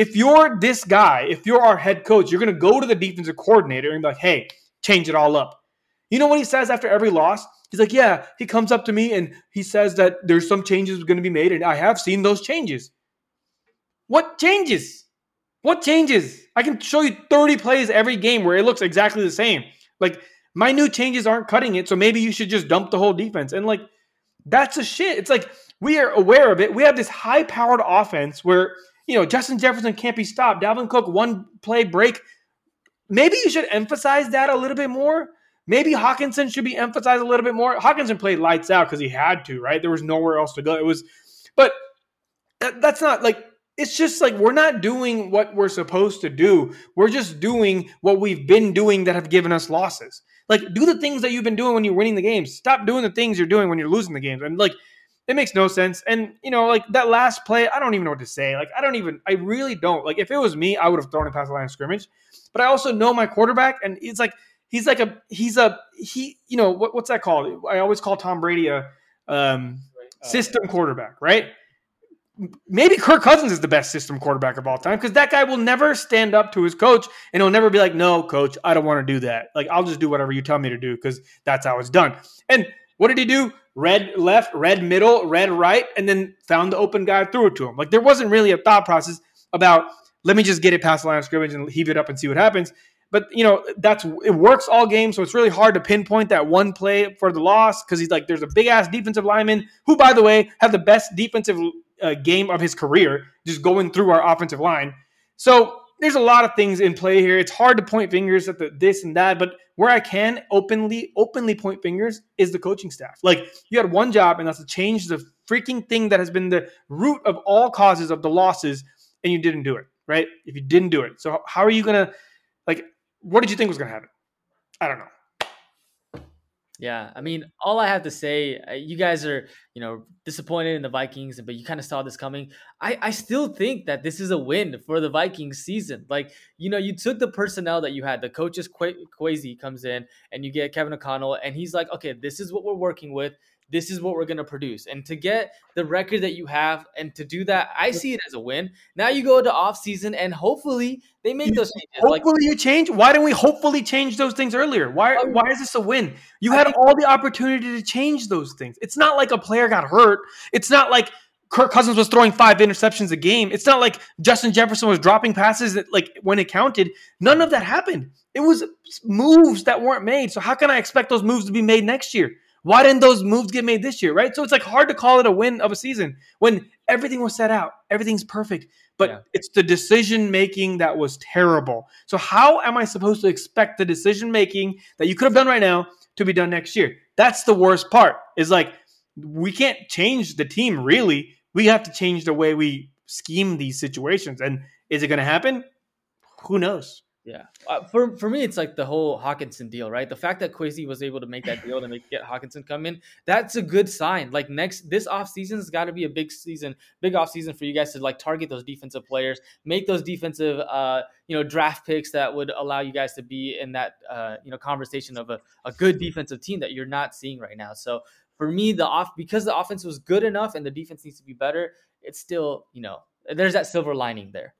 If you're this guy, if you're our head coach, you're going to go to the defensive coordinator and be like, hey, change it all up. You know what he says after every loss? He's like, yeah, he comes up to me and he says that there's some changes going to be made, and I have seen those changes. What changes? What changes? I can show you 30 plays every game where it looks exactly the same. Like, my new changes aren't cutting it, so maybe you should just dump the whole defense. And like, that's a shit. It's like we are aware of it. We have this high powered offense where you know, Justin Jefferson can't be stopped. Dalvin Cook, one play break. Maybe you should emphasize that a little bit more. Maybe Hockenson should be emphasized a little bit more. Hockenson played lights out because he had to, right? There was nowhere else to go. It was, but that, that's not like it's just like we're not doing what we're supposed to do. We're just doing what we've been doing that have given us losses. Like, do the things that you've been doing when you're winning the games. Stop doing the things you're doing when you're losing the games. And like, it makes no sense. And you know, like that last play, I don't even know what to say. Like, I don't even, I really don't. Like, if it was me, I would have thrown it past the line of scrimmage. But I also know my quarterback, and it's like he's like a he's a he. You know what, what's that called? I always call Tom Brady a um, system quarterback, right? Maybe Kirk Cousins is the best system quarterback of all time because that guy will never stand up to his coach and he'll never be like, "No, coach, I don't want to do that. Like, I'll just do whatever you tell me to do because that's how it's done." And what did he do? Red left, red middle, red right, and then found the open guy, threw it to him. Like there wasn't really a thought process about let me just get it past the line of scrimmage and heave it up and see what happens. But you know that's it works all game, so it's really hard to pinpoint that one play for the loss because he's like there's a big ass defensive lineman who, by the way, had the best defensive uh, game of his career, just going through our offensive line. So there's a lot of things in play here. It's hard to point fingers at the this and that, but where I can openly openly point fingers is the coaching staff. Like you had one job, and that's to change the freaking thing that has been the root of all causes of the losses, and you didn't do it. Right? If you didn't do it, so how are you gonna like? What did you think was gonna happen? I don't know. Yeah, I mean, all I have to say, uh, you guys are, you know, disappointed in the Vikings, but you kind of saw this coming. I, I still think that this is a win for the Vikings season. Like, you know, you took the personnel that you had. The coaches, Qu- Kwesi comes in, and you get Kevin O'Connell, and he's like, okay, this is what we're working with this is what we're going to produce. And to get the record that you have and to do that, I see it as a win. Now you go to off season and hopefully they make those changes. Hopefully like, you change. Why didn't we hopefully change those things earlier? Why oh, why is this a win? You had all the opportunity to change those things. It's not like a player got hurt. It's not like Kirk Cousins was throwing five interceptions a game. It's not like Justin Jefferson was dropping passes that, like when it counted. None of that happened. It was moves that weren't made. So how can I expect those moves to be made next year? Why didn't those moves get made this year, right? So it's like hard to call it a win of a season when everything was set out, everything's perfect, but yeah. it's the decision making that was terrible. So how am I supposed to expect the decision making that you could have done right now to be done next year? That's the worst part. Is like we can't change the team really. We have to change the way we scheme these situations. And is it going to happen? Who knows? Yeah, uh, for for me, it's like the whole Hockenson deal, right? The fact that Kwesi was able to make that deal to make get Hockenson come in, that's a good sign. Like next this off season has got to be a big season, big off season for you guys to like target those defensive players, make those defensive, uh, you know, draft picks that would allow you guys to be in that, uh, you know, conversation of a, a good defensive team that you're not seeing right now. So for me, the off because the offense was good enough and the defense needs to be better, it's still, you know, there's that silver lining there.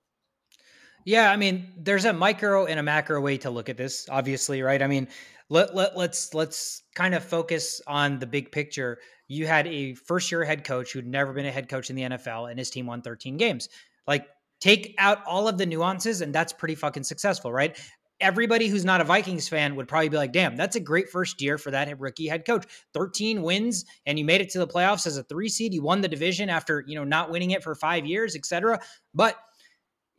Yeah, I mean, there's a micro and a macro way to look at this, obviously, right? I mean, let, let let's let's kind of focus on the big picture. You had a first year head coach who'd never been a head coach in the NFL, and his team won 13 games. Like, take out all of the nuances, and that's pretty fucking successful, right? Everybody who's not a Vikings fan would probably be like, damn, that's a great first year for that rookie head coach. 13 wins, and you made it to the playoffs as a three seed. You won the division after, you know, not winning it for five years, etc. But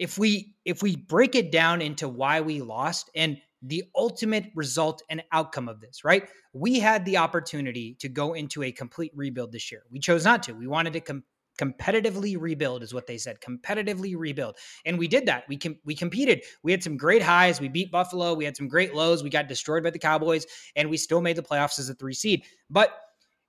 if we if we break it down into why we lost and the ultimate result and outcome of this, right? We had the opportunity to go into a complete rebuild this year. We chose not to. We wanted to com- competitively rebuild is what they said competitively rebuild and we did that we com- we competed we had some great highs we beat buffalo we had some great lows we got destroyed by the cowboys and we still made the playoffs as a 3 seed but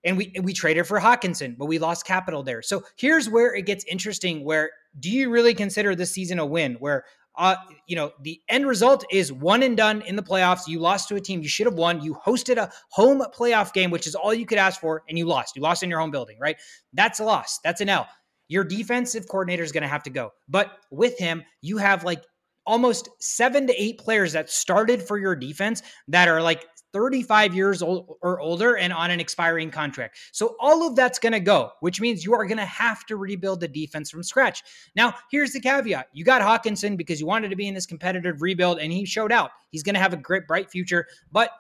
and we we traded for Hockenson, but we lost capital there. So here's where it gets interesting. Where do you really consider this season a win? Where uh, you know, the end result is one and done in the playoffs. You lost to a team you should have won. You hosted a home playoff game, which is all you could ask for, and you lost. You lost in your home building, right? That's a loss. That's an L. Your defensive coordinator is going to have to go. But with him, you have like almost seven to eight players that started for your defense that are like 35 years old or older and on an expiring contract. So all of that's going to go, which means you are going to have to rebuild the defense from scratch. Now, here's the caveat. You got Hockenson because you wanted to be in this competitive rebuild and he showed out. He's going to have a great bright future, but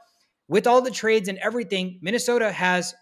with all the trades and everything, Minnesota has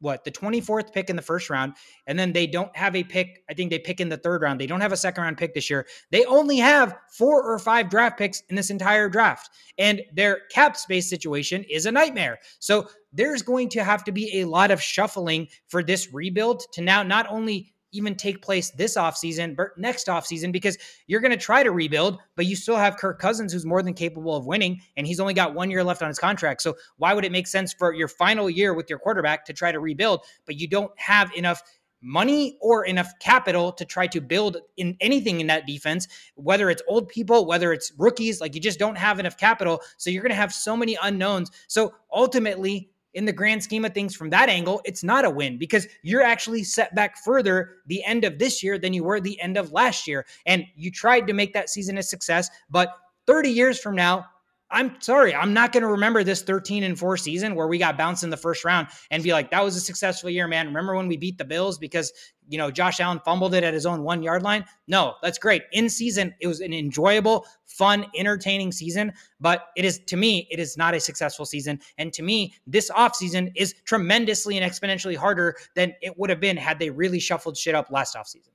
what the 24th pick in the first round and then they don't have a pick i think they pick in the third round. They don't have a second round pick this year. They only have four or five draft picks in this entire draft and their cap space situation is a nightmare. So there's going to have to be a lot of shuffling for this rebuild to now not only even take place this offseason, but next offseason, because you're going to try to rebuild, but you still have Kirk Cousins, who's more than capable of winning, and he's only got one year left on his contract. So why would it make sense for your final year with your quarterback to try to rebuild, but you don't have enough money or enough capital to try to build in anything in that defense, whether it's old people, whether it's rookies, like you just don't have enough capital. So you're going to have so many unknowns. So ultimately, in the grand scheme of things from that angle, it's not a win because you're actually set back further the end of this year than you were the end of last year. And you tried to make that season a success, but 30 years from now, I'm sorry, I'm not going to remember this 13 and 4 season where we got bounced in the first round and be like, that was a successful year, man. Remember when we beat the Bills because, you know, Josh Allen fumbled it at his own one yard line? No, that's great. In season, it was an enjoyable, fun, entertaining season, but it is, to me, it is not a successful season. And to me, this offseason is tremendously and exponentially harder than it would have been had they really shuffled shit up last offseason.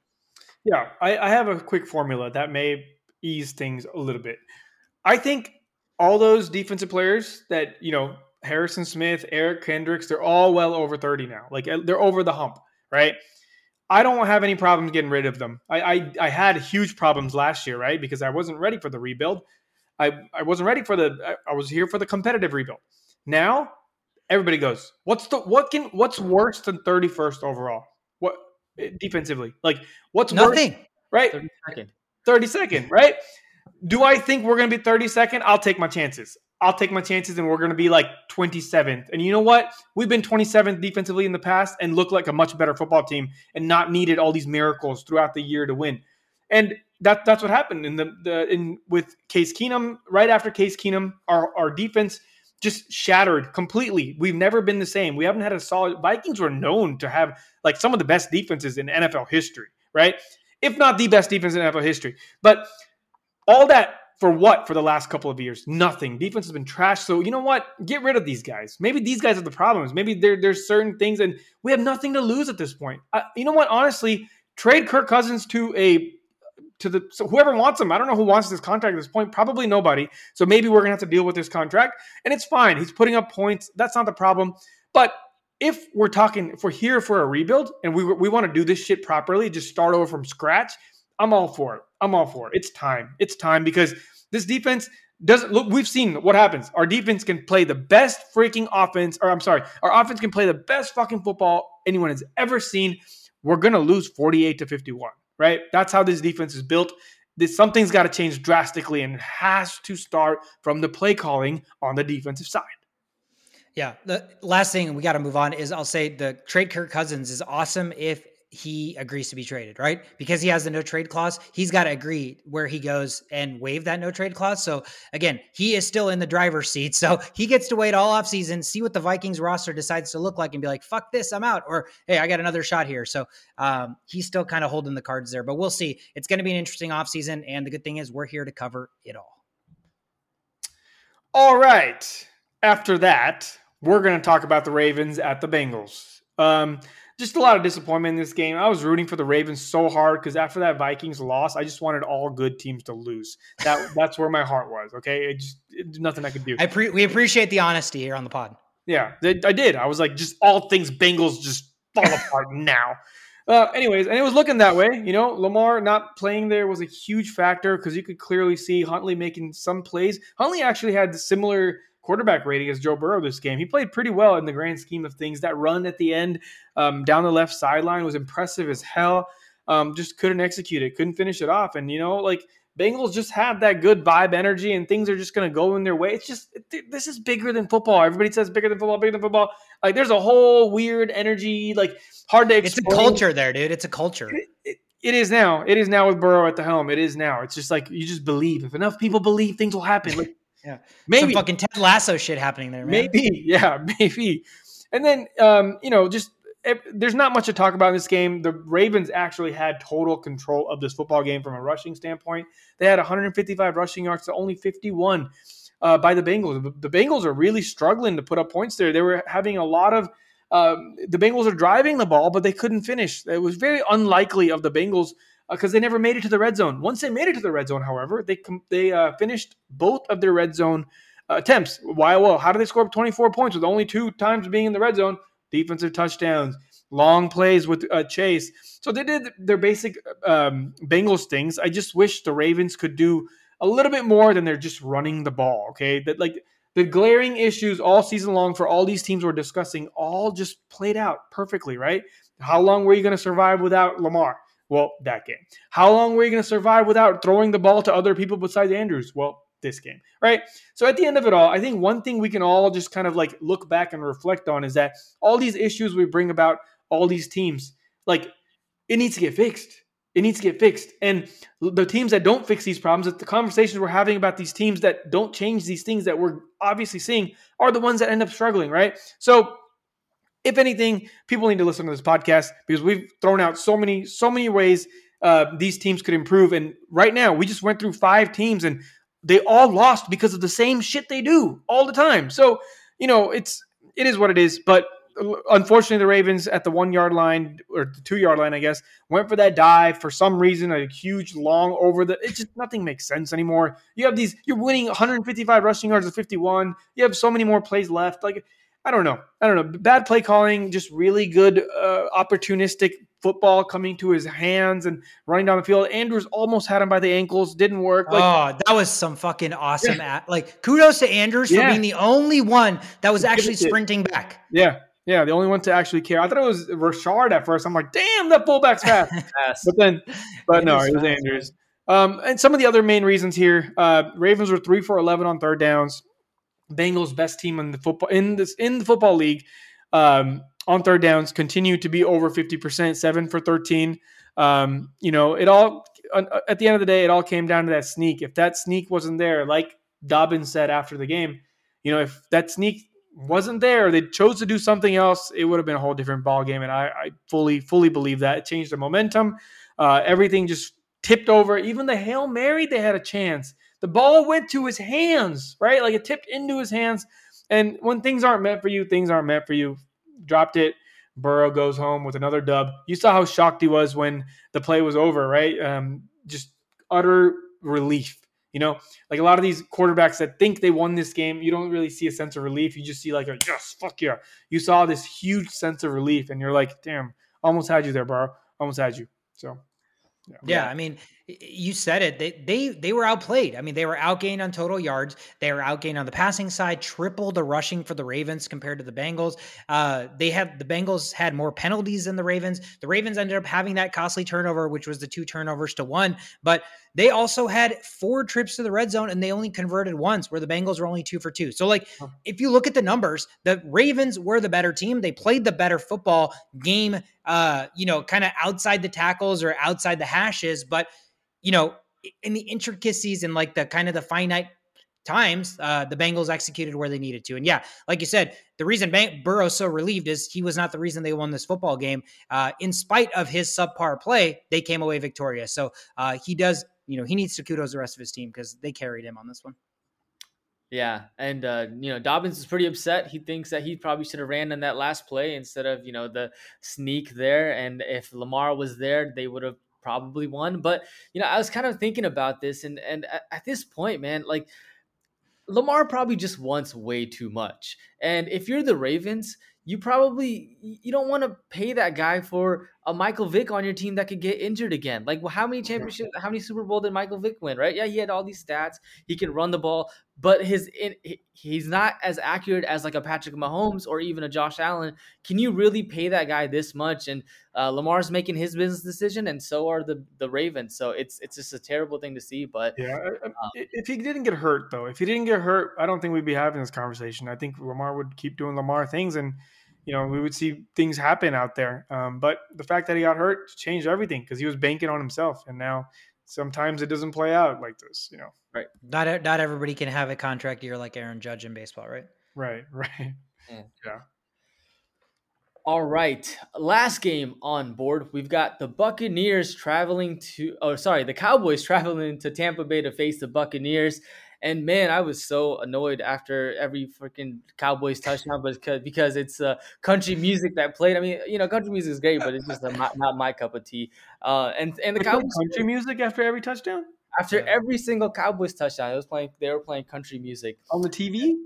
Yeah, I, I have a quick formula that may ease things a little bit. I think all those defensive players that you know Harrison Smith, Eric Kendricks, they're all well over 30 now. Like uh, they're over the hump, right? I don't have any problems getting rid of them. I, I, I had huge problems last year, right? Because I wasn't ready for the rebuild. I, I wasn't ready for the I was here for the competitive rebuild. Now everybody goes, "What's the what can what's worse than 31st overall? What eh, defensively? Like what's Nothing. worse? Right? 32nd. 32nd, right? Do I think we're going to be 32nd? I'll take my chances. I'll take my chances and we're going to be like 27th. And you know what? We've been 27th defensively in the past and looked like a much better football team and not needed all these miracles throughout the year to win. And that that's what happened in the, the in with Case Keenum. Right after Case Keenum, our our defense just shattered completely. We've never been the same. We haven't had a solid. Vikings were known to have like some of the best defenses in NFL history, right? If not the best defense in NFL history. But all that for what for the last couple of years? Nothing. Defense has been trash. So you know what? Get rid of these guys. Maybe these guys are the problems. Maybe there, there's certain things, and we have nothing to lose at this point. I, you know what? Honestly, trade Kirk Cousins to a to the so whoever wants him. I don't know who wants this contract at this point. Probably nobody. So maybe we're gonna have to deal with this contract, and it's fine. He's putting up points. That's not the problem. But if we're talking, if we're here for a rebuild and we we want to do this shit properly, just start over from scratch. I'm all for it. I'm all for it. It's time. It's time because this defense doesn't look. We've seen what happens. Our defense can play the best freaking offense, or I'm sorry, our offense can play the best fucking football anyone has ever seen. We're gonna lose 48 to 51 right? That's how this defense is built. This something's got to change drastically and has to start from the play calling on the defensive side. Yeah. The last thing we got to move on is I'll say the trade Kirk Cousins is awesome if he agrees to be traded, right? Because he has the no trade clause, he's got to agree where he goes and waive that no trade clause. So again, he is still in the driver's seat. So he gets to wait all offseason, see what the Vikings roster decides to look like and be like, fuck this, I'm out. Or hey, I got another shot here. So um, he's still kind of holding the cards there. But we'll see. It's going to be an interesting offseason. And the good thing is we're here to cover it all. All right. After that, we're going to talk about the Ravens at the Bengals. Um, just a lot of disappointment in this game. I was rooting for the Ravens so hard because after that Vikings loss, I just wanted all good teams to lose. That that's where my heart was. Okay, it just it, nothing I could do. I pre- we appreciate the honesty here on the pod. Yeah, I did. I was like, just all things Bengals just fall apart now. Uh, anyways, and it was looking that way. You know, Lamar not playing there was a huge factor because you could clearly see Huntley making some plays. Huntley actually had similar quarterback rating as Joe Burrow this game. He played pretty well in the grand scheme of things. That run at the end um, down the left sideline was impressive as hell. Um, just couldn't execute it, couldn't finish it off. And, you know, like Bengals just have that good vibe energy and things are just going to go in their way. It's just, this is bigger than football. Everybody says bigger than football, bigger than football. Like there's a whole weird energy, like hard to explain. It's a culture there, dude. It's a culture. It, it, it is now. It is now with Burrow at the helm. It is now. It's just like you just believe. If enough people believe, things will happen. Like yeah, maybe Some fucking Ted Lasso shit happening there. Man. Maybe, yeah, maybe. And then, um, you know, just if, there's not much to talk about in this game. The Ravens actually had total control of this football game from a rushing standpoint. They had 155 rushing yards to only 51 uh, by the Bengals. The Bengals are really struggling to put up points there. They were having a lot of um, the Bengals are driving the ball, but they couldn't finish. It was very unlikely of the Bengals because uh, they never made it to the red zone. Once they made it to the red zone, however, they com- they uh, finished both of their red zone uh, attempts. Why? Well, how did they score 24 points with only two times being in the red zone? Defensive touchdowns, long plays with uh, Chase. So they did their basic um, Bengals things. I just wish the Ravens could do a little bit more than they're just running the ball. Okay, that like the glaring issues all season long for all these teams we're discussing all just played out perfectly. Right? How long were you going to survive without Lamar? Well, that game. How long were you going to survive without throwing the ball to other people besides Andrews? Well, this game, right? So at the end of it all, I think one thing we can all just kind of like look back and reflect on is that all these issues we bring about all these teams, like it needs to get fixed. It needs to get fixed. And the teams that don't fix these problems, the conversations we're having about these teams that don't change these things that we're obviously seeing are the ones that end up struggling, right? So if anything, people need to listen to this podcast because we've thrown out so many, so many ways uh, these teams could improve. And right now, we just went through five teams and they all lost because of the same shit they do all the time. So, you know, it's it is what it is. But unfortunately, the Ravens at the one yard line or the two yard line, I guess, went for that dive for some reason, a huge long over the. It just nothing makes sense anymore. You have these. You're winning 155 rushing yards of 51. You have so many more plays left. Like I don't know. I don't know. Bad play calling, just really good uh, opportunistic football coming to his hands and running down the field. Andrews almost had him by the ankles, didn't work. Like, oh, that was some fucking awesome yeah. at like kudos to Andrews yeah. for being the only one that was actually sprinting back. Yeah. Yeah, the only one to actually care. I thought it was Rashard at first. I'm like, damn, that fullback's fast. yes. But then, but no, it was Andrews. Um, and some of the other main reasons here, uh, Ravens were three for eleven on third downs. Bengals best team in the football in this in the football league um, on third downs continue to be over fifty percent, seven for thirteen. Um, you know, it all at the end of the day, it all came down to that sneak. If that sneak wasn't there, like Dobbins said after the game, you know, if that sneak wasn't there, they chose to do something else, it would have been a whole different ball game. And I, I fully, fully believe that it changed the momentum. Uh, everything just tipped over. Even the hail mary, they had a chance. The ball went to his hands, right? Like it tipped into his hands. And when things aren't meant for you, things aren't meant for you. Dropped it. Burrow goes home with another dub. You saw how shocked he was when the play was over, right? Um, just utter relief. You know, like a lot of these quarterbacks that think they won this game, you don't really see a sense of relief. You just see like a yes, fuck yeah. You saw this huge sense of relief, and you're like, damn, almost had you there, Burrow. Almost had you. So yeah. yeah, I mean, you said it. They they they were outplayed. I mean, they were outgained on total yards. They were outgained on the passing side, triple the rushing for the Ravens compared to the Bengals. Uh, they had the Bengals had more penalties than the Ravens. The Ravens ended up having that costly turnover, which was the two turnovers to one. But they also had four trips to the red zone and they only converted once, where the Bengals were only two for two. So, like, if you look at the numbers, the Ravens were the better team. They played the better football game, uh, you know, kind of outside the tackles or outside the hashes. But, you know, in the intricacies and like the kind of the finite times uh, the Bengals executed where they needed to. And yeah, like you said, the reason Burrow's so relieved is he was not the reason they won this football game. Uh, in spite of his subpar play, they came away victorious. So uh, he does you know, he needs to kudos the rest of his team because they carried him on this one. Yeah, and uh, you know Dobbins is pretty upset. He thinks that he probably should have ran in that last play instead of you know the sneak there. And if Lamar was there, they would have probably one. But you know, I was kind of thinking about this, and and at, at this point, man, like Lamar probably just wants way too much. And if you're the Ravens, you probably you don't want to pay that guy for a Michael Vick on your team that could get injured again. Like, well, how many championships, how many Super Bowl did Michael Vick win? Right? Yeah, he had all these stats. He can run the ball, but his he's not as accurate as like a Patrick Mahomes or even a Josh Allen. Can you really pay that guy this much? And uh, Lamar's making his business decision, and so are the the Ravens. So it's it's just a terrible thing to see. But yeah, um, if he didn't get hurt though, if he didn't get hurt, I don't think we'd be having this conversation. I think Lamar would keep doing Lamar things and you know, we would see things happen out there. Um, but the fact that he got hurt changed everything because he was banking on himself, and now sometimes it doesn't play out like this. You know, right? Not not everybody can have a contract year like Aaron Judge in baseball, right? Right, right. Mm. Yeah. All right. Last game on board. We've got the Buccaneers traveling to, oh, sorry, the Cowboys traveling to Tampa Bay to face the Buccaneers. And man, I was so annoyed after every freaking Cowboys touchdown, but because because it's uh, country music that played. I mean, you know, country music is great, but it's just a, not, not my cup of tea. Uh, and and the Cowboys country music after every touchdown. After every single Cowboys touchdown, it was playing. They were playing country music on the TV.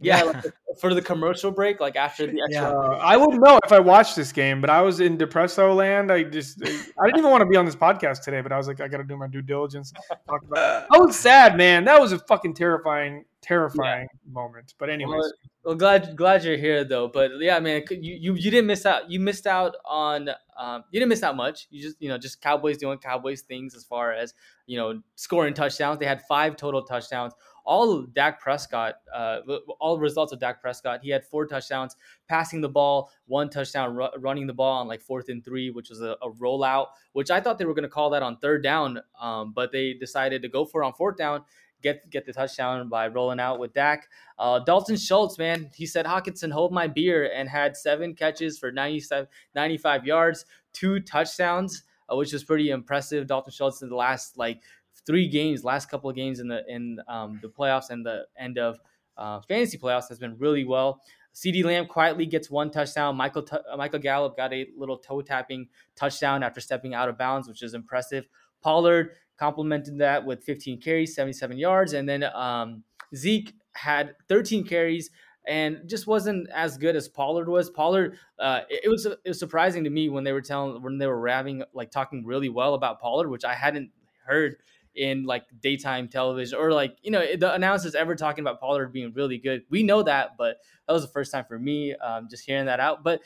Yeah, like for the commercial break, like after the extra. Yeah. Uh, I wouldn't know if I watched this game, but I was in depresso land. I just, I didn't even want to be on this podcast today, but I was like, I got to do my due diligence. Talk about. I was sad, man. That was a fucking terrifying, terrifying yeah. moment. But anyways, well, well, glad glad you're here though. But yeah, man, you you, you didn't miss out. You missed out on. Um, you didn't miss out much. You just you know just Cowboys doing Cowboys things as far as you know scoring touchdowns. They had five total touchdowns all Dak Prescott, uh, all results of Dak Prescott, he had four touchdowns, passing the ball, one touchdown, running the ball on like fourth and three, which was a, a rollout, which I thought they were going to call that on third down, um, but they decided to go for it on fourth down. Get, get the touchdown by rolling out with Dak. Uh, Dalton Schultz, man, he said, Hockenson, hold my beer, and had seven catches for 97, 95 yards, two touchdowns, uh, which was pretty impressive. Dalton Schultz in the last like three games, last couple of games in the in um, the playoffs and the end of uh, fantasy playoffs has been really well. CeeDee Lamb quietly gets one touchdown. Michael T- uh, Michael Gallup got a little toe tapping touchdown after stepping out of bounds, which is impressive. Pollard complemented that with 15 carries, 77 yards, and then um, Zeke had 13 carries and just wasn't as good as Pollard was. Pollard, uh, it, it, was it was surprising to me when they were telling when they were raving like talking really well about Pollard, which I hadn't heard in like daytime television or like you know the announcers ever talking about Pollard being really good. We know that, but that was the first time for me um, just hearing that out. But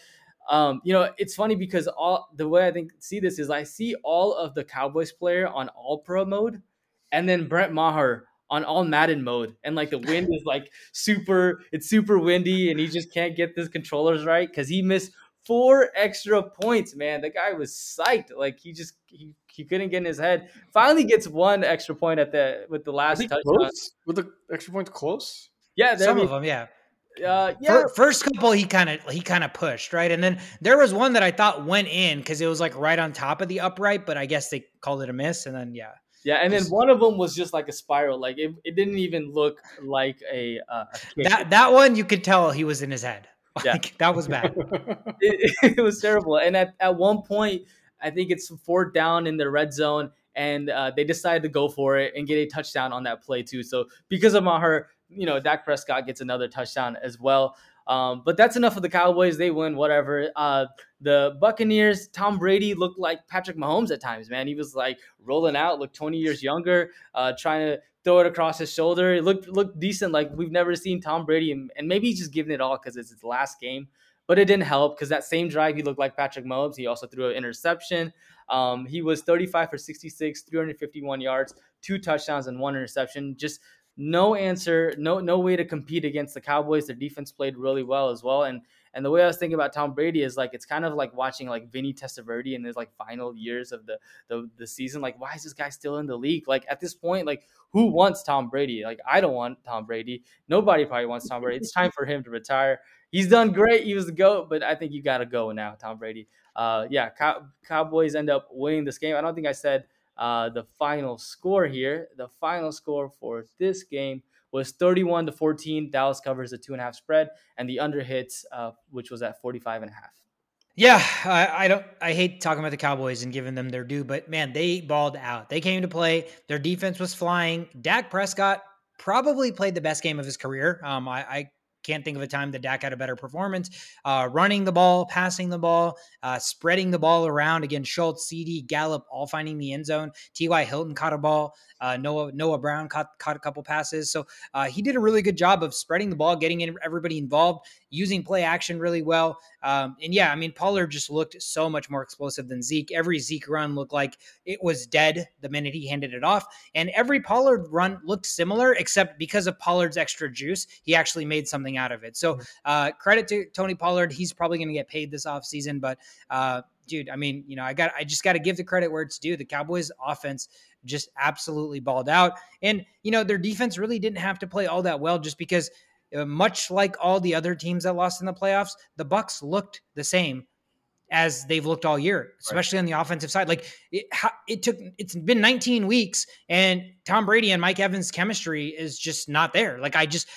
um, you know, it's funny because all the way I think see this is I see all of the Cowboys player on all pro mode, and then Brett Maher on all Madden mode, and like the wind is like super, it's super windy, and he just can't get his controllers right because he missed four extra points. Man, the guy was psyched. Like he just he, he couldn't get in his head. Finally gets one extra point at the with the last touchdown. Close? With the extra points close. Yeah, some of them. Yeah. Uh, yeah. First couple, he kind of he kind of pushed right, and then there was one that I thought went in because it was like right on top of the upright, but I guess they called it a miss, and then yeah, yeah, and then one of them was just like a spiral, like it, it didn't even look like a, uh, a that that one you could tell he was in his head. Yeah, that was bad. it, it, was terrible, and at at one point, I think it's fourth down in the red zone, and uh, they decided to go for it and get a touchdown on that play too. So because of Maher, you know, Dak Prescott gets another touchdown as well. Um, but that's enough of the Cowboys. They win, whatever. Uh, the Buccaneers, Tom Brady looked like Patrick Mahomes at times, man. He was like rolling out, looked 20 years younger, uh, trying to throw it across his shoulder. It looked looked decent, like we've never seen Tom Brady, and, and maybe he's just giving it all because it's his last game. But it didn't help because that same drive he looked like Patrick Mahomes. He also threw an interception. Um, he was 35 for 66, 351 yards, two touchdowns, and one interception. Just no answer, no no way to compete against the Cowboys. Their defense played really well as well, and and the way I was thinking about Tom Brady is like it's kind of like watching like Vinny Testaverde in his like final years of the, the the season. Like, why is this guy still in the league? Like at this point, like who wants Tom Brady? Like I don't want Tom Brady. Nobody probably wants Tom Brady. It's time for him to retire. He's done great. He was the goat, but I think you got to go now, Tom Brady. Uh, yeah, Cow- Cowboys end up winning this game. I don't think I said uh, the final score here, the final score for this game was 31 to 14. Dallas covers the two and a half spread, and the under hits, uh, which was at 45 and a half. Yeah, I, I, don't. I hate talking about the Cowboys and giving them their due, but man, they balled out. They came to play. Their defense was flying. Dak Prescott probably played the best game of his career. Um, I, I can't think of a time that Dak had a better performance. Uh, running the ball, passing the ball, uh, spreading the ball around. Again, Schultz, CeeDee, Gallup, all finding the end zone. T.Y. Hilton caught a ball. Uh, Noah Noah Brown caught, caught a couple passes. So uh, he did a really good job of spreading the ball, getting everybody involved, using play action really well. Um, and yeah, I mean, Pollard just looked so much more explosive than Zeke. Every Zeke run looked like it was dead the minute he handed it off. And every Pollard run looked similar, except because of Pollard's extra juice, he actually made something out of it. So mm-hmm. uh, credit to Tony Pollard. He's probably going to get paid this offseason, but uh, dude, I mean, you know, I got I just got to give the credit where it's due. The Cowboys offense just absolutely balled out. And, you know, their defense really didn't have to play all that well just because Uh, much like all the other teams that lost in the playoffs, the Bucs looked the same as they've looked all year, especially right. on the offensive side. Like it, it took, it's been 19 weeks, and Tom Brady and Mike Evans' chemistry is just not there. Like I just,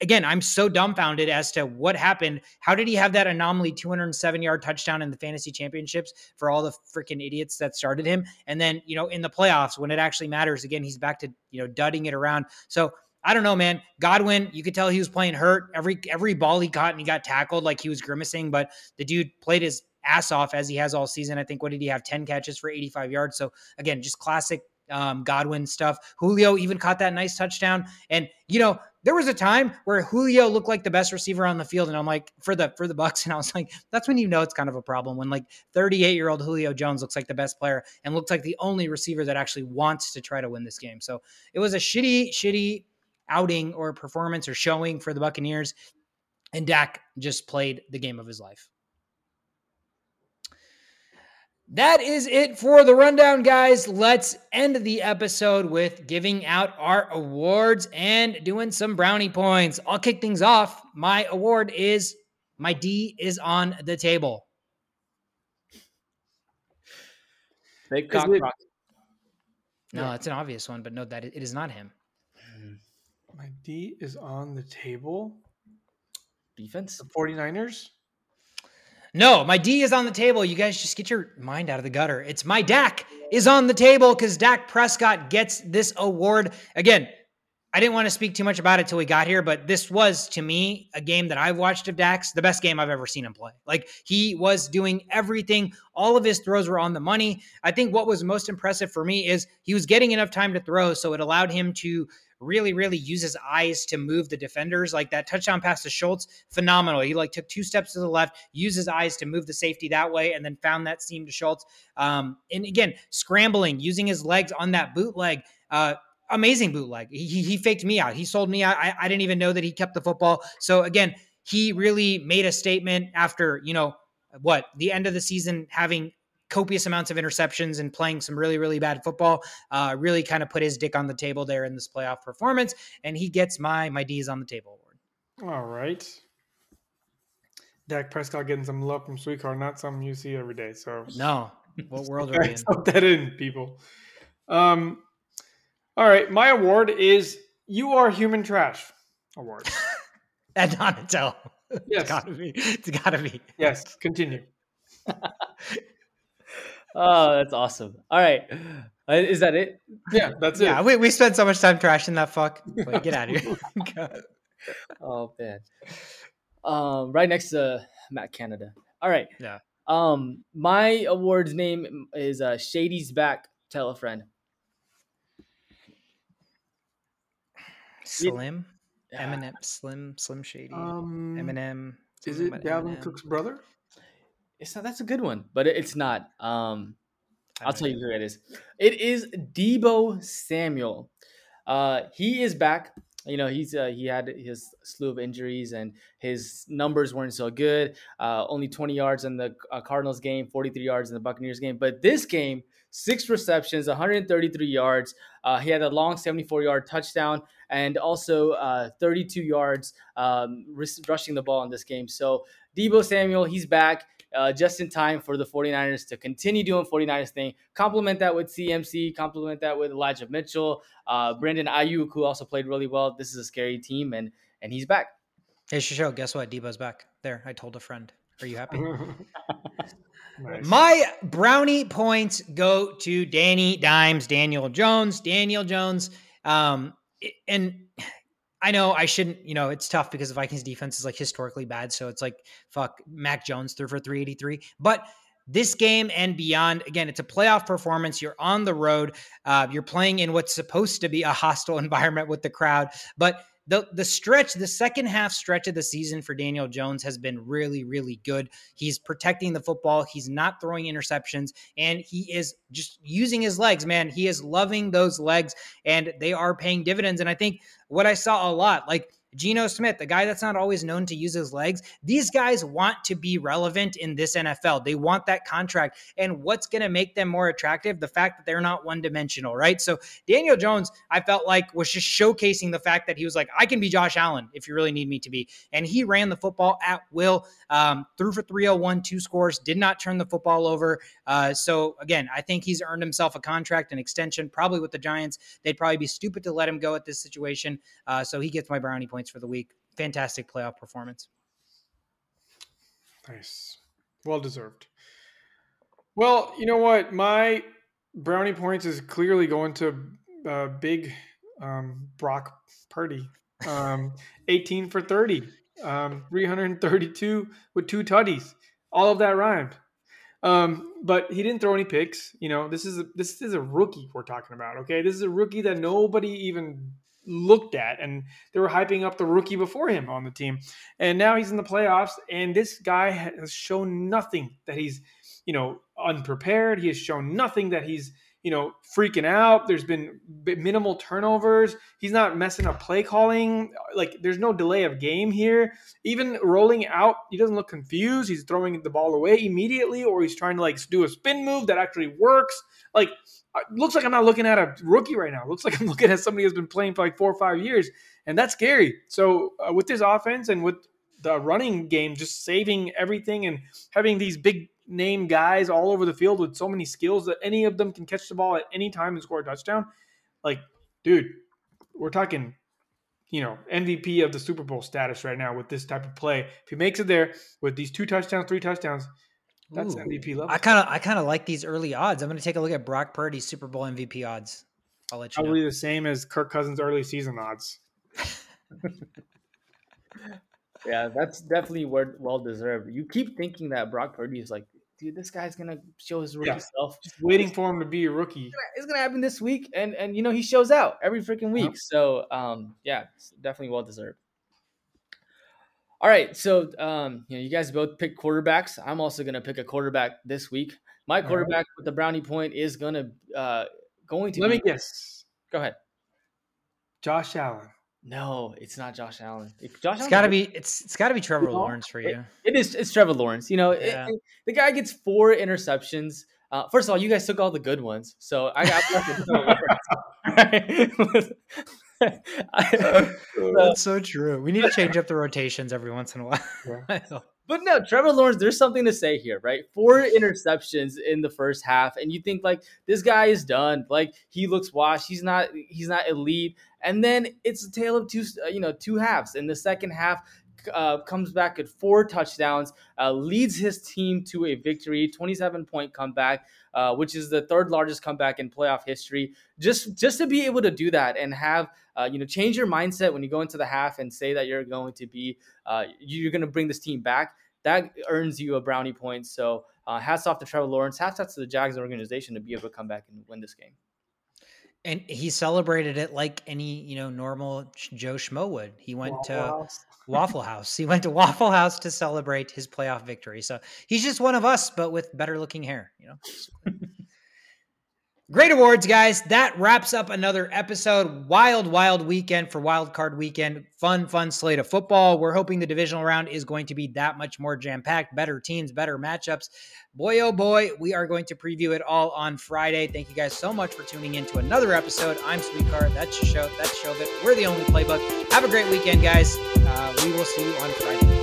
again, I'm so dumbfounded as to what happened. How did he have that anomaly 207 yard touchdown in the fantasy championships for all the freaking idiots that started him, and then you know in the playoffs when it actually matters, again he's back to you know dudding it around. So. I don't know, man. Godwin, you could tell he was playing hurt. Every every ball he caught and he got tackled like he was grimacing, but the dude played his ass off as he has all season. I think what did he have? 10 catches for 85 yards. So again, just classic um, Godwin stuff. Julio even caught that nice touchdown. And you know, there was a time where Julio looked like the best receiver on the field, and I'm like, for the for the Bucs, and I was like, that's when you know it's kind of a problem when like 38 year old Julio Jones looks like the best player and looks like the only receiver that actually wants to try to win this game. So it was a shitty, shitty outing or performance or showing for the Buccaneers, and Dak just played the game of his life. That is it for the rundown, guys. Let's end the episode with giving out our awards and doing some brownie points. I'll kick things off. My award is my D is on the table. Big cock it, No, it's an obvious one, but no, that it is not him. My D is on the table. Defense? The 49ers? No, my D is on the table. You guys just get your mind out of the gutter. It's my Dak is on the table because Dak Prescott gets this award. Again, I didn't want to speak too much about it till we got here, but this was to me a game that I've watched of Dak's, the best game I've ever seen him play. Like he was doing everything. All of his throws were on the money. I think what was most impressive for me is he was getting enough time to throw, so it allowed him to really, really uses eyes to move the defenders. Like that touchdown pass to Schultz, phenomenal. He like took two steps to the left, used his eyes to move the safety that way, and then found that seam to Schultz. Um, and again, scrambling, using his legs on that bootleg. Uh, amazing bootleg. He, he faked me out. He sold me out. I, I didn't even know that he kept the football. So again, he really made a statement after, you know, what the end of the season having copious amounts of interceptions and playing some really, really bad football. Uh, really kind of put his dick on the table there in this playoff performance, and he gets my my D's on the table award. All right. Dak Prescott getting some love from Sweetcard, not something you see every day. So no, what world are we in? Put that in, people. Um, all right, my award is "You Are Human Trash" award. Ed Donatello. Yes, it's gotta be. It's gotta be. Yes, continue. oh, that's awesome. All right, uh, is that it? Yeah, that's it. Yeah, we, we spent so much time trashing that fuck. But get out of here. oh man. Um, right next to Matt Canada. All right. Yeah. Um, my award's name is uh, Shady's back. Tell a friend. Slim, yeah. Eminem, Slim, Slim Shady, um, Eminem. Is it Dalvin Cook's brother? It's not. That's a good one, but it's not. Um, I'll tell you who it is. It is Deebo Samuel. Uh, he is back. You know, he's uh, he had his slew of injuries and his numbers weren't so good. Uh, only 20 yards in the uh, Cardinals game, 43 yards in the Buccaneers game. But this game, six receptions, 133 yards. Uh, he had a long 74 yard touchdown and also uh, 32 yards um, rushing the ball in this game. So Deebo Samuel, he's back. Uh, just in time for the 49ers to continue doing 49ers thing. Complement that with CMC, complement that with Elijah Mitchell, uh, Brandon Aiyuk, who also played really well. This is a scary team, and and he's back. Hey, Shisho, guess what? Deebo's back. There, I told a friend. Are you happy? nice. My brownie points go to Danny Dimes, Daniel Jones, Daniel Jones. Um, and I know I shouldn't, you know, it's tough because the Vikings defense is like historically bad. So it's like, fuck, Mac Jones threw for 383. But this game and beyond, again, it's a playoff performance. You're on the road. Uh, you're playing in what's supposed to be a hostile environment with the crowd. But the the stretch, the second half stretch of the season for Daniel Jones has been really, really good. He's protecting the football. He's not throwing interceptions, and he is just using his legs. Man, he is loving those legs, and they are paying dividends. And I think what I saw a lot, like Geno Smith, the guy that's not always known to use his legs, these guys want to be relevant in this NFL. They want that contract. And what's going to make them more attractive? The fact that they're not one dimensional, right? So Daniel Jones, I felt like was just showcasing the fact that he was like, I can be Josh Allen if you really need me to be. And he ran the football at will, um, threw for 301, two scores, did not turn the football over. Uh, so again, I think he's earned himself a contract, an extension, probably with the Giants. They'd probably be stupid to let him go at this situation. Uh, so he gets my brownie point points for the week. Fantastic playoff performance. Nice. Well deserved. Well, you know what? My brownie points is clearly going to uh, big um, Brock Purdy. Um, 18 for 30, um, 332 with two tutties. All of that rhymed. Um, but he didn't throw any picks. You know, this is a, this is a rookie we're talking about. Okay, this is a rookie that nobody even looked at and they were hyping up the rookie before him on the team. And now he's in the playoffs and this guy has shown nothing that he's you know unprepared. He has shown nothing that he's you know freaking out. There's been minimal turnovers. He's not messing up play calling. Like there's no delay of game here. Even rolling out he doesn't look confused. He's throwing the ball away immediately or he's trying to like do a spin move that actually works. Like looks like I'm not looking at a rookie right now. Looks like I'm looking at somebody who's been playing for like four or five years, and that's scary. So uh, with this offense and with the running game just saving everything and having these big name guys all over the field with so many skills that any of them can catch the ball at any time and score a touchdown, like, dude, we're talking, you know, MVP of the Super Bowl status right now with this type of play. If he makes it there with these two touchdowns, three touchdowns, that's Ooh. MVP level. I kind of I kind of like these early odds. I'm going to take a look at Brock Purdy's Super Bowl MVP odds. I'll let you Probably know. the same as Kirk Cousins' early season odds. Yeah, that's definitely well deserved. You keep thinking that Brock Purdy is like, dude, this guy's gonna show his rookie Yeah. self. Just waiting for him to be a rookie. It's gonna happen this week, and and you know he shows out every freaking week. So um, yeah, definitely well deserved. All right, so um, you know you guys both pick quarterbacks. I'm also gonna pick a quarterback this week. My right. quarterback with the brownie point is gonna uh going to Let be. me guess. Go ahead. Josh Allen. No, it's not Josh Allen. If Josh It's got to be. It's it's got to be Trevor know, Lawrence for you. It is. It's Trevor Lawrence. You know, Yeah. it- the guy gets four interceptions. Uh, first of all, you guys took all the good ones, so I got I- That's so true. We need to change up the rotations every once in a while. but no, Trevor Lawrence. There's something to say here, right? Four interceptions in the first half, and you think like this guy is done. Like he looks washed. He's not. He's not elite. And then it's a tale of two. uh, You know, two halves. In the second half, uh, comes back at four touchdowns, uh, leads his team to a victory, 27 point comeback, uh, which is the third largest comeback in playoff history. Just just to be able to do that and have uh, you know change your mindset when you go into the half and say that you're going to be uh, you're going to bring this team back. That earns you a brownie point. So uh, hats off to Trevor Lawrence. Hats off to the Jags organization to be able to come back and win this game. And he celebrated it like any you know normal Joe Schmo would. He went to Wow. Waffle House. He went to Waffle House to celebrate his playoff victory. So he's just one of us, but with better looking hair. You know. Great awards, guys. That wraps up another episode. Wild, wild weekend for Wild Card Weekend. Fun, fun slate of football. We're hoping the divisional round is going to be that much more jam packed. Better teams, better matchups. Boy, oh boy, we are going to preview it all on Friday. Thank you guys so much for tuning in to another episode. I'm Sweetcard. That's your show. That's Showbit. We're the only playbook. Have a great weekend, guys. Uh, we will see you on Friday.